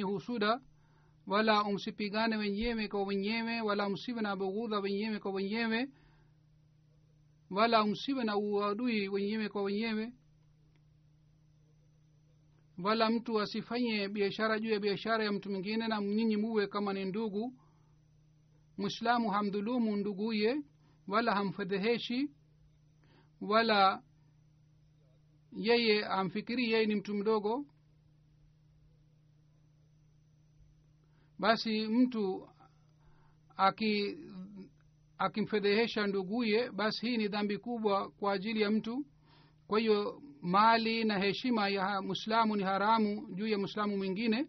husuda wala umsipigane wenyewe kwa wenyewe wala msiwe na bughudha wenyewe kwa wenyewe wala msiwe na uadui wenyewe kwa wenyewe wala mtu asifanye biashara juu ya biashara ya mtu mwingine na nyinyi muwe kama ni ndugu. Mwislamu hamdhulumu nduguye wala hamfedheheshi wala yeye amfikiri yeye ni mtu mdogo. Basi mtu aki akimfedhehesha nduguye basi hii ni dhambi kubwa kwa ajili ya mtu. Kwa hiyo mali na heshima ya mwislamu ni haramu juu ya mwislamu mwingine.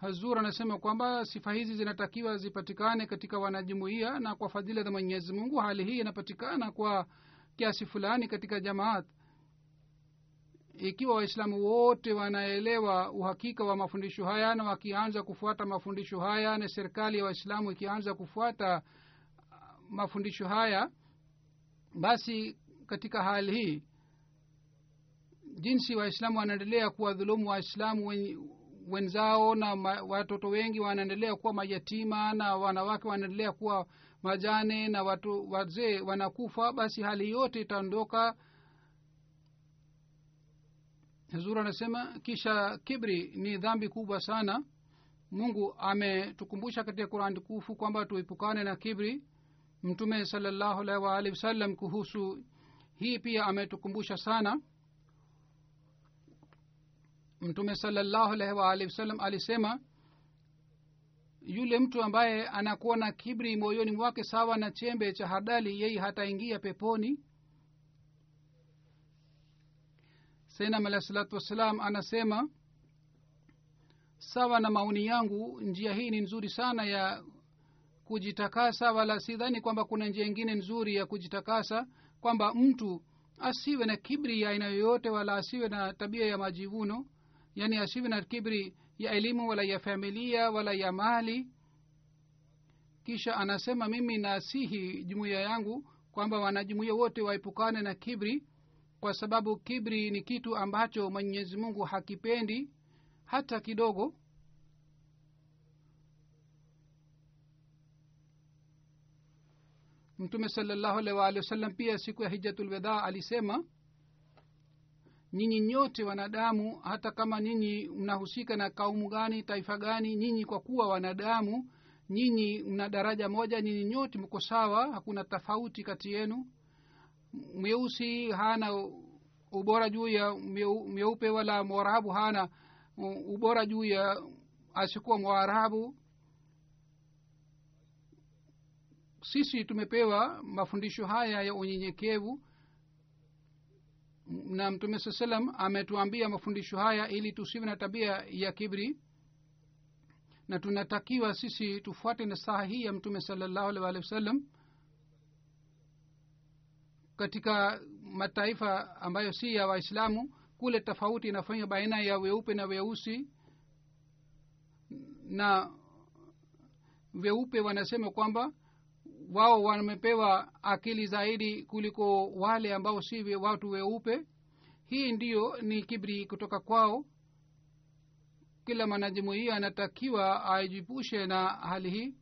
Hazur anasema kwamba sifa hizi zinatakiwa zipatikane katika wanajumuia na kwa fadhila za mwenyezi mungu. Hali hii inapatikana kwa kiasi fulani katika jamaat. Ikiwa waislamu wote wanaelewa uhakika wa mafundisho haya na wakianza kufuata mafundisho haya na serikali ya waislamu ikianza kufuata mafundisho haya basi katika hali hii jinsi waislamu wanaendelea kuwadhulumu waislamu wen, wenzao na ma, watoto wengi wanaendelea kuwa mayatima na wanawake wanaendelea kuwa majane na watu wazee wanakufa basi hali yote itaondoka. Huzuri anasema kisha kibri ni dhambi kubwa sana. Mungu ametukumbusha katika qurani tukufu kwamba tuepukane na kibri. Mtume salallahu alaihi waalihi wasallam kuhusu hii pia ametukumbusha sana mtume salallahu alaihi waalihi wasallam alisema yule mtu ambaye anakuwa na kibri moyoni mwake sawa na chembe cha hadali yeye hataingia peponi. Senam alahi salatu wassalam anasema sawa na maoni yangu njia hii ni nzuri sana ya kujitakasa wala sidhani kwamba kuna njia ingine nzuri ya kujitakasa kwamba mtu asiwe na kibri ya aina yoyote wala asiwe na tabia ya majivuno yaani asiwe na kibri ya elimu wala ya familia wala ya mali. Kisha anasema mimi nasihi jumuiya yangu kwamba wanajumuiya wote waepukane na kibri kwa sababu kibri ni kitu ambacho mwenyezi mungu hakipendi hata kidogo. Mtume salllahu alaihi waalihi wasallam pia siku ya hijatulwedha alisema nyinyi nyote wanadamu hata kama nyinyi mnahusika na kaumu gani taifa gani nyinyi kwa kuwa wanadamu nyinyi mna daraja moja nyinyi nyote mko sawa hakuna tofauti kati yenu. Mweusi hana ubora juu ya myeupe wala mwarabu hana ubora juu ya asikuwa mwarabu. Sisi tumepewa mafundisho haya ya unyenyekevu na mtume saa salam ametuambia mafundisho haya ili tusiwe na tabia ya kibri na tunatakiwa sisi tufuate nasaha hii ya mtume salallahu alih walihi wasallam katika mataifa ambayo si ya waislamu. Kule tofauti inafanywa baina ya weupe na weusi. Na weupe wanasema kwamba wao wamepewa akili zaidi kuliko wale ambao si watu weupe. Hii ndiyo ni kibri kutoka kwao. Kila mwanajumuia anatakiwa aijipushe na hali hii.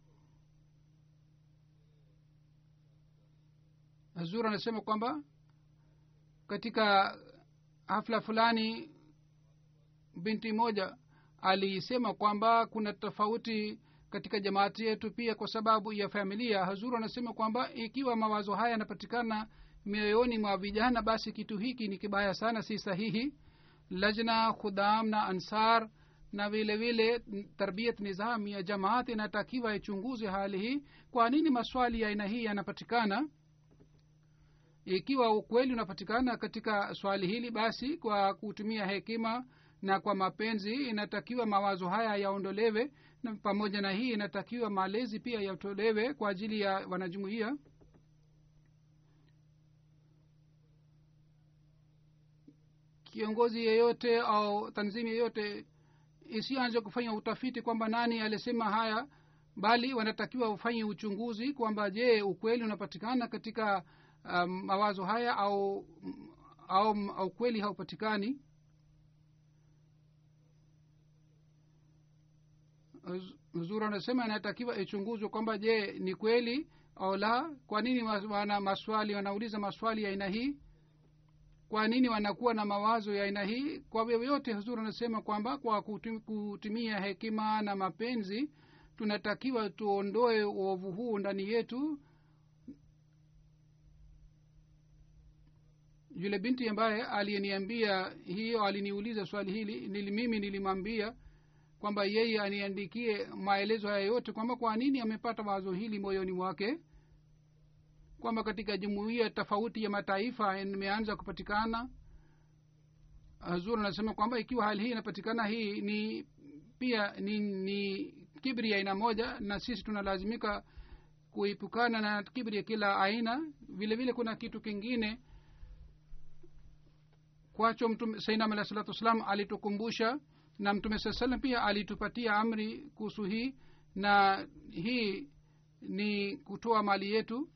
Hazur anasema kwamba katika hafla fulani binti moja alisema kwamba kuna tofauti katika jamaati yetu pia kwa sababu ya familia. Hazuru anasema kwamba ikiwa mawazo haya yanapatikana mioyoni mwa vijana basi kitu hiki ni kibaya sana si sahihi. Lajna khudam na ansar na vile vile tarbiyat nizam ya jamaat inatakiwa ichunguze hali hii kwa nini maswali ya aina hii yanapatikana. Ikiwa ukweli unapatikana katika swali hili basi kwa kutumia hekima na kwa mapenzi inatakiwa mawazo haya yaondolewe na pamoja na hii inatakiwa malezi pia yatolewe kwa ajili ya wanajumuia kiongozi yeyote au tanzimu yeyote isianze kufanya utafiti kwamba nani alisema haya bali wanatakiwa ufanye uchunguzi kwamba je ukweli unapatikana katika um, mawazo haya au au, au kweli haupatikani huzuri anasema inatakiwa ichunguzwe kwamba je ni kweli au la? Kwa nini wana maswali wanauliza maswali ya aina hii? Kwa nini wanakuwa na mawazo ya aina hii? Kwa vyovyote huzuri anasema kwamba kwa kutumia hekima na mapenzi tunatakiwa tuondoe uovu huu ndani yetu. Yule binti ambaye aliyeniambia hiyo aliniuliza swali hili nili mimi nilimwambia kwamba yeye aniandikie maelezo haya yote kwamba kwa nini amepata wazo hili moyoni mwake kwamba katika jumuiya tofauti ya mataifa imeanza kupatikana. Hazur anasema kwamba ikiwa hali hii inapatikana hii ni pia ni, ni kibri ya aina moja na sisi tunalazimika kuipukana na kibri ya kila aina. Vile vile kuna kitu kingine kwacho mtume sainam alah salatu wassalam alitukumbusha na mtume saa salam pia alitupatia amri kuhusu hii na hii ni kutoa mali yetu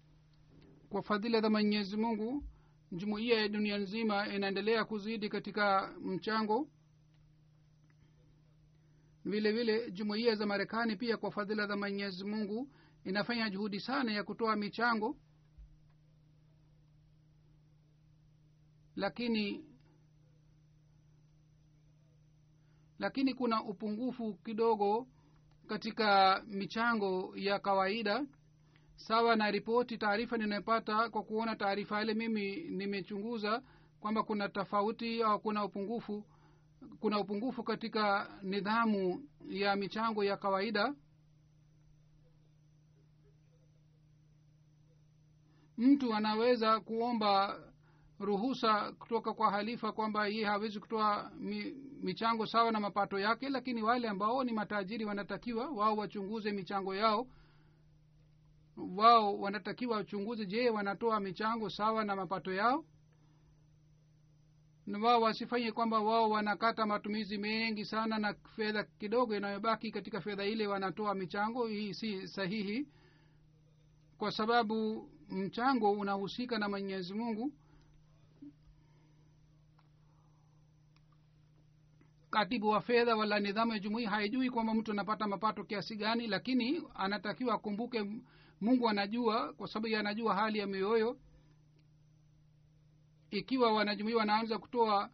kwa fadhila za mwenyezi mungu. Jumuiya ya dunia nzima inaendelea kuzidi katika mchango. Vile vile jumuiya za marekani pia kwa fadhila za mwenyezi mungu inafanya juhudi sana ya kutoa michango. Lakini lakini kuna upungufu kidogo katika michango ya kawaida. Sawa na ripoti taarifa ninayopata kwa kuona taarifa ile mimi nimechunguza kwamba kuna tofauti au kuna upungufu kuna upungufu katika nidhamu ya michango ya kawaida. Mtu anaweza kuomba ruhusa kutoka kwa halifa kwamba ye hawezi kutoa michango sawa na mapato yake lakini wale ambao ni matajiri wanatakiwa wao wachunguze michango yao. Wao wanatakiwa wachunguze je wanatoa michango sawa na mapato yao? Na wao wasifanye kwamba wao wanakata matumizi mengi sana na fedha kidogo inayobaki katika fedha ile wanatoa michango. Hii si sahihi kwa sababu mchango unahusika na mwenyezi mungu katibu wa fedha wala nidhamu ya jumuia haijui kwamba mtu anapata mapato kiasi gani lakini anatakiwa akumbuke mungu anajua kwa sababu anajua hali ya mioyo. Ikiwa wanajumuia wanaanza kutoa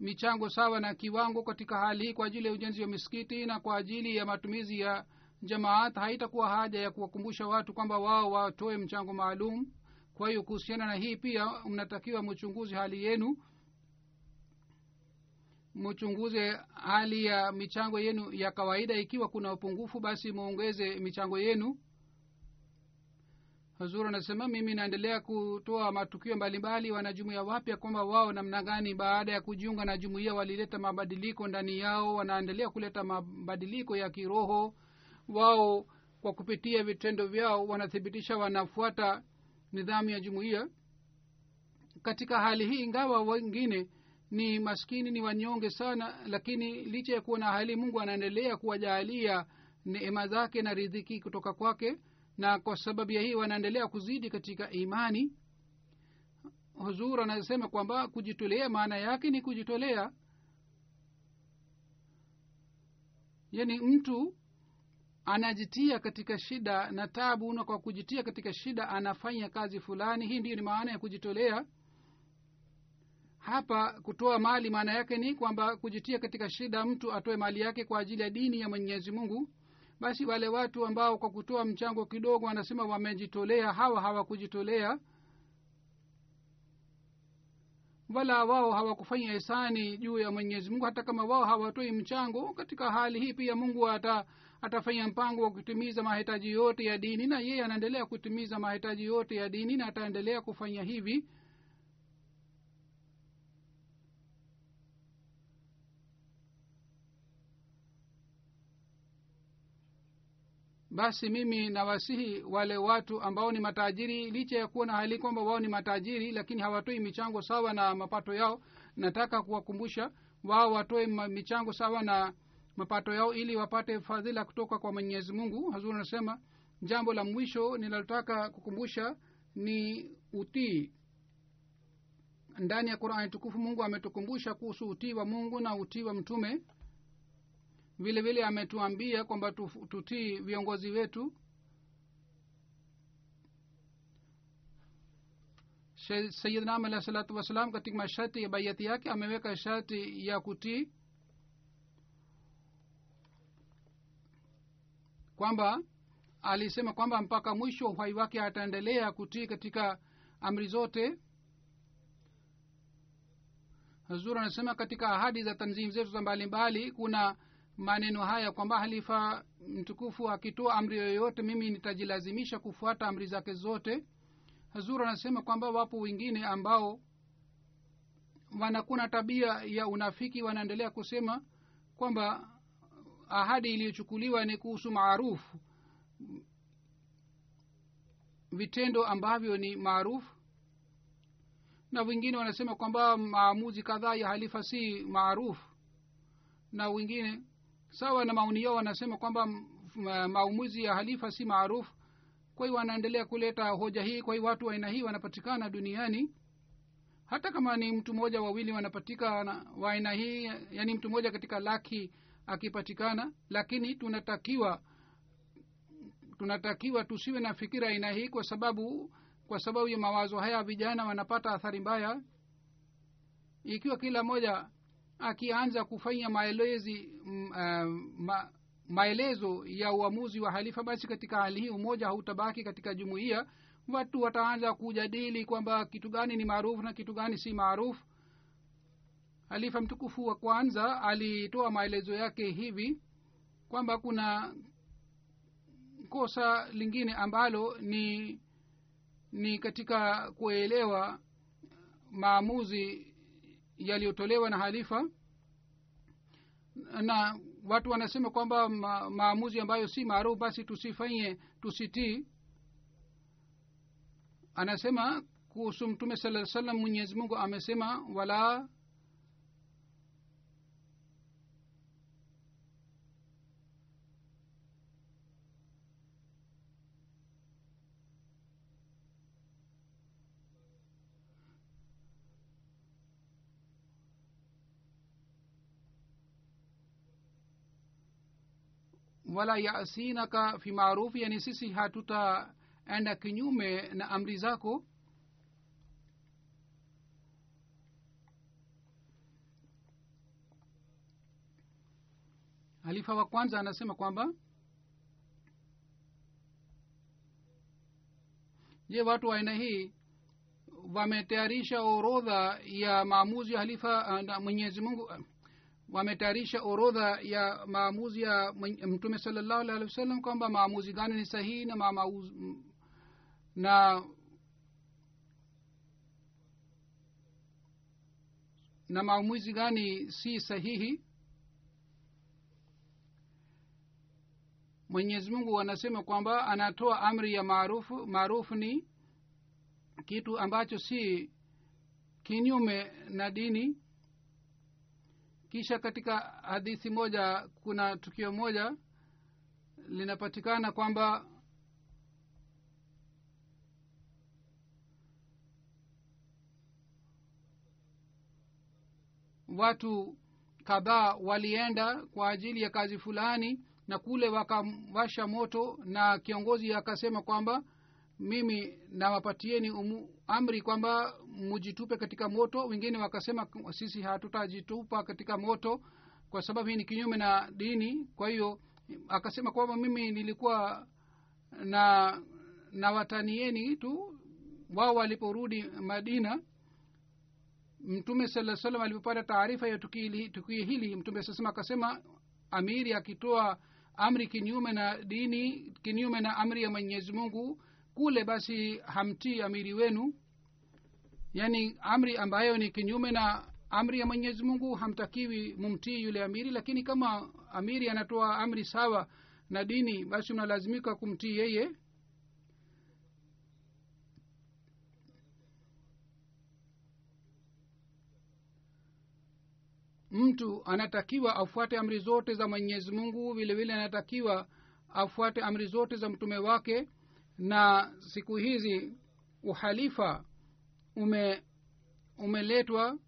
michango sawa na kiwango katika hali hii kwa ajili ya ujenzi wa misikiti na kwa ajili ya matumizi ya jamaat haitakuwa haja ya kuwakumbusha watu kwamba wao watoe mchango maalum. Kwa hiyo kuhusiana na hii pia mnatakiwa mchunguzi hali yenu mchunguze hali ya michango yenu ya kawaida. Ikiwa kuna upungufu basi muongeze michango yenu. Hazur anasema mimi naendelea kutoa matukio mbalimbali. Wanajumuia wapya kwamba wao namna gani? Baada ya kujiunga na jumuia walileta mabadiliko ndani yao. Wanaendelea kuleta mabadiliko ya kiroho. Wao kwa kupitia vitendo vyao wanathibitisha wanafuata nidhamu ya jumuiya katika hali hii ingawa wengine ni maskini ni wanyonge sana lakini licha ya kuwa na hali mungu anaendelea kuwajaalia neema zake na ridhiki kutoka kwake na kwa sababu ya hii wanaendelea kuzidi katika imani. Huzur anasema kwamba kujitolea maana yake ni kujitolea. Yaani mtu anajitia katika shida na tabu na kwa kujitia katika shida anafanya kazi fulani. Hii ndiyo ni maana ya kujitolea hapa kutoa mali maana yake ni kwamba kujitia katika shida mtu atoe mali yake kwa ajili ya dini ya mwenyezi mungu. Basi wale watu ambao kwa kutoa mchango kidogo wanasema wamejitolea hawa hawakujitolea. Wala wao hawakufanya hisani juu ya mwenyezi mungu. Hata kama wao hawatoi mchango katika hali hii pia mungu ata atafanya mpango wa kutimiza mahitaji yote ya dini. Na yeye anaendelea kutimiza mahitaji yote ya dini na ataendelea kufanya hivi basi mimi nawasihi wale watu ambao ni matajiri licha ya kuwa na hali kwamba wao ni matajiri lakini hawatoi michango sawa na mapato yao nataka kuwakumbusha wao watoe michango sawa na mapato yao ili wapate fadhila kutoka kwa mwenyezi mungu. Hazuri anasema jambo la mwisho ninalotaka kukumbusha ni utii. Ndani ya qurani tukufu mungu ametukumbusha kuhusu utii wa mungu na utii wa mtume vile vile ametuambia kwamba tutii viongozi wetu. Sayidnam alah salatu wassalam katika masharti ya baiati yake ameweka sharti ya kutii kwamba alisema kwamba mpaka mwisho uhai wake ataendelea kutii katika amri zote. Hazur anasema katika ahadi za tanzim zetu za mbalimbali kuna maneno haya kwamba halifa mtukufu akitoa amri yoyote mimi nitajilazimisha kufuata amri zake zote. Hazur anasema kwamba wapo wengine ambao wanakuna tabia ya unafiki wanaendelea kusema kwamba ahadi iliyochukuliwa ni kuhusu maarufu vitendo ambavyo ni maarufu na wengine wanasema kwamba maamuzi kadhaa ya halifa si maarufu na wengine sawa na maoni yao wanasema kwamba maumuzi ya halifa si maarufu. Kwa hiyo wanaendelea kuleta hoja hii. Kwa hiyo watu wa aina hii wanapatikana duniani. Hata kama ni mtu mmoja wawili wanapatikana wa aina hii yaani mtu mmoja katika laki akipatikana. Lakini tunatakiwa tunatakiwa tusiwe na fikira aina hii kwa sababu kwa sababu ya mawazo haya vijana wanapata athari mbaya. Ikiwa kila mmoja akianza kufanya maelezi mm, ma, maelezo ya uamuzi wa halifa basi katika hali hii umoja hautabaki katika jumuiya. Watu wataanza kujadili kwamba kitu gani ni maarufu na kitu gani si maarufu. Halifa mtukufu wa kwanza alitoa maelezo yake hivi kwamba kuna kosa lingine ambalo ni ni katika kuelewa maamuzi yaliyotolewa na halifa. Na watu wanasema kwamba ma, maamuzi ambayo si maarufu basi tusifanye tusitii. Anasema kuhusu mtume saa salam mwenyezi mungu amesema wala wala yasinaka fi maarufu yani sisi hatutaenda kinyume na amri zako. Halifa wa kwanza anasema kwamba je watu wa aina hii wametayarisha orodha ya maamuzi ya halifa uh, mwenyezi mungu uh, wametayarisha orodha ya maamuzi ya mtume salallahu alih wa sallam kwamba maamuzi gani ni sahihi na ma, na na maamuzi gani si sahihi. Mwenyezi mungu anasema kwamba anatoa amri ya maarufu maarufu ni kitu ambacho si kinyume na dini kisha katika hadithi moja kuna tukio moja linapatikana kwamba watu kadhaa walienda kwa ajili ya kazi fulani na kule wakawasha moto na kiongozi akasema kwamba mimi nawapatieni amri kwamba mujitupe katika moto. Wengine wakasema sisi hatutajitupa katika moto kwa sababu hii ni kinyume na dini. Kwa hiyo akasema kwamba mimi nilikuwa na na watanieni tu wao waliporudi madina. Mtume saa salam alipopata taarifa ya tukio hili- mtume saa salam akasema amiri akitoa amri kinyume na dini kinyume na amri ya mwenyezi mungu kule basi hamtii amiri wenu. Yaani amri ambayo ni kinyume na amri ya mwenyezi mungu hamtakiwi mumtii yule amiri. Lakini kama amiri anatoa amri sawa na dini basi unalazimika kumtii yeye. Mtu anatakiwa afuate amri zote za mwenyezi mungu vile anatakiwa afuate amri zote za mtume wake na siku hizi uhalifa ume umeletwa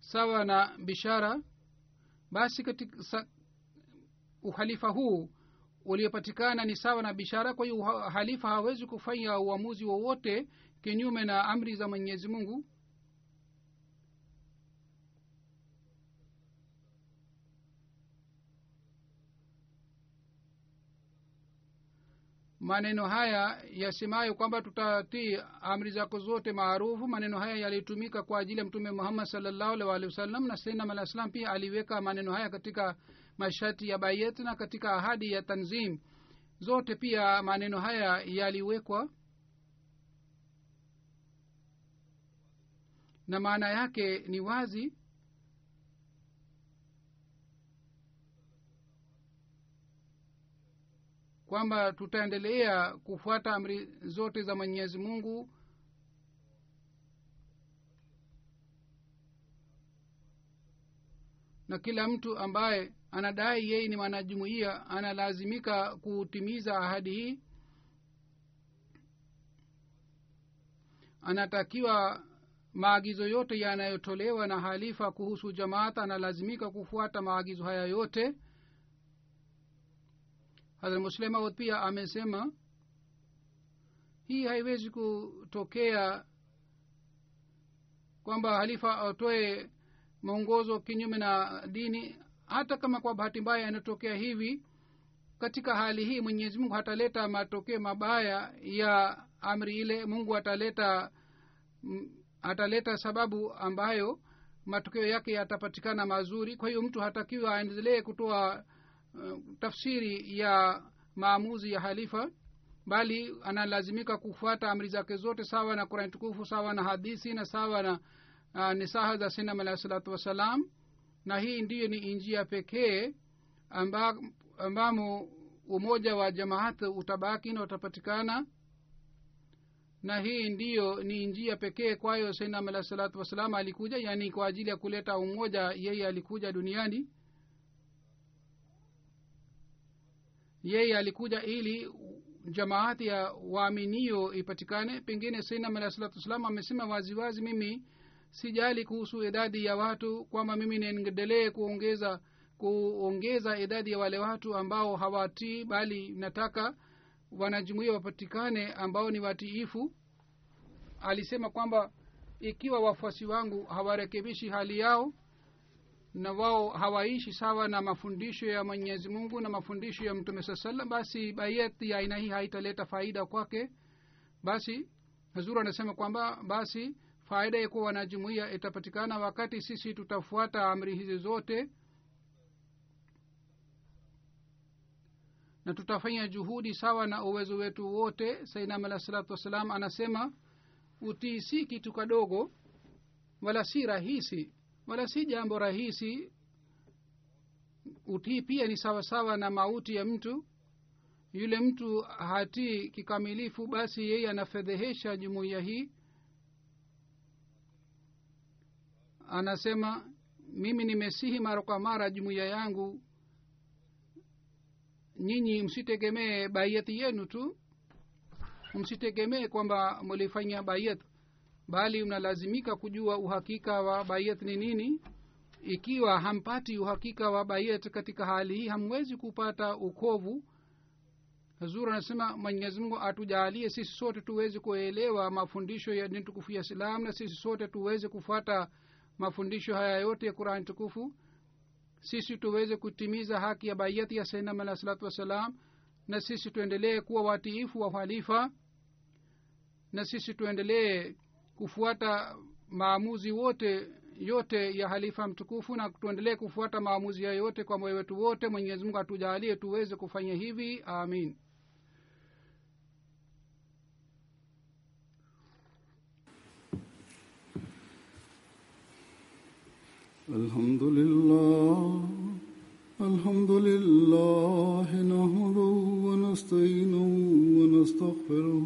sawa na bishara basi katika uhalifa huu uliopatikana ni sawa na bishara. Kwa hiyo uhalifa hawezi kufanya uamuzi wowote kinyume na amri za mwenyezi mungu maneno haya yasemayo kwamba tutatii amri zako zote maarufu maneno haya yalitumika kwa ajili ya mtume muhammad salllahu alih walihi wasallam na sainam alah salam pia aliweka maneno haya katika masharti ya bayet na katika ahadi ya tanzim. Zote pia maneno haya yaliwekwa na maana yake ni wazi kwamba tutaendelea kufuata amri zote za mwenyezi mungu. Na kila mtu ambaye anadai yeye ni mwanajumuiya analazimika kutimiza ahadi hii. Anatakiwa maagizo yote yanayotolewa na halifa kuhusu jamaata analazimika kufuata maagizo haya yote hadhrat muslemaud pia amesema hii haiwezi kutokea kwamba halifa atoe mwongozo kinyume na dini. Hata kama kwa bahati mbaya inatokea hivi katika hali hii mwenyezi mungu hataleta matokeo mabaya ya amri ile. Mungu ataleta ataleta sababu ambayo matokeo yake yatapatikana mazuri. Kwa hiyo mtu hatakiwa aendelee kutoa uh, tafsiri ya maamuzi ya halifa bali analazimika kufuata amri zake zote sawa na kurani tukufu sawa na hadithi na sawa na uh, nisaha za sinam alahi salatu wassalam. Na hii ndiyo ni njia pekee amba, ambamo umoja wa jamaat utabaki na utapatikana. Na hii ndiyo ni njia pekee kwayo sinam alahi salatu wassalam alikuja yaani kwa ajili ya kuleta umoja yeye alikuja duniani yeye alikuja ili jamaati ya waaminio ipatikane. Pengine sainam alahi salatu wassalam amesema waziwazi mimi sijali kuhusu idadi ya watu kwamba mimi niendelee kuongeza kuongeza idadi ya wale watu ambao hawatii bali nataka wanajumuia wapatikane ambao ni watiifu. Alisema kwamba ikiwa wafuasi wangu hawarekebishi hali yao na wao hawaishi sawa na mafundisho ya mwenyezi mungu na mafundisho ya mtume saa salam basi bayet ya aina hii haitaleta faida kwake. Basi hazuru anasema kwamba basi faida ya kuwa wanajumuia itapatikana wakati sisi tutafuata amri hizi zote na tutafanya juhudi sawa na uwezo wetu wote. Sainam alah salatu wassalam anasema utii si kitu kadogo wala si rahisi wala si jambo rahisi. Utii pia ni sawasawa na mauti ya mtu. Yule mtu hatii kikamilifu basi yeye anafedhehesha jumuiya hii. Anasema mimi nimesihi mara kwa mara jumuiya yangu. Nyinyi msitegemee baiyati yenu tu. Msitegemee kwamba mulifanya baiyat bali mnalazimika kujua uhakika wa baiyat ni nini. Ikiwa hampati uhakika wa baiyat katika hali hii hamwezi kupata ukovu. Hazur anasema mwenyezi mungu atujaalie sisi sote tuweze kuelewa mafundisho ya dini tukufu ya islam na sisi sote tuweze kufuata mafundisho haya yote ya qurani tukufu. Sisi tuweze kutimiza haki ya baiyati ya sainam alah salatu wassalam na sisi tuendelee kuwa watiifu wa halifa na sisi tuendelee kufuata maamuzi wote yote ya halifa mtukufu na tuendelee kufuata maamuzi ya yote kwa moyo wetu wote mwenyezi mungu atujaalie tuweze kufanya hivi amin الحمد لله الحمد لله نحمده ونستعينه ونستغفره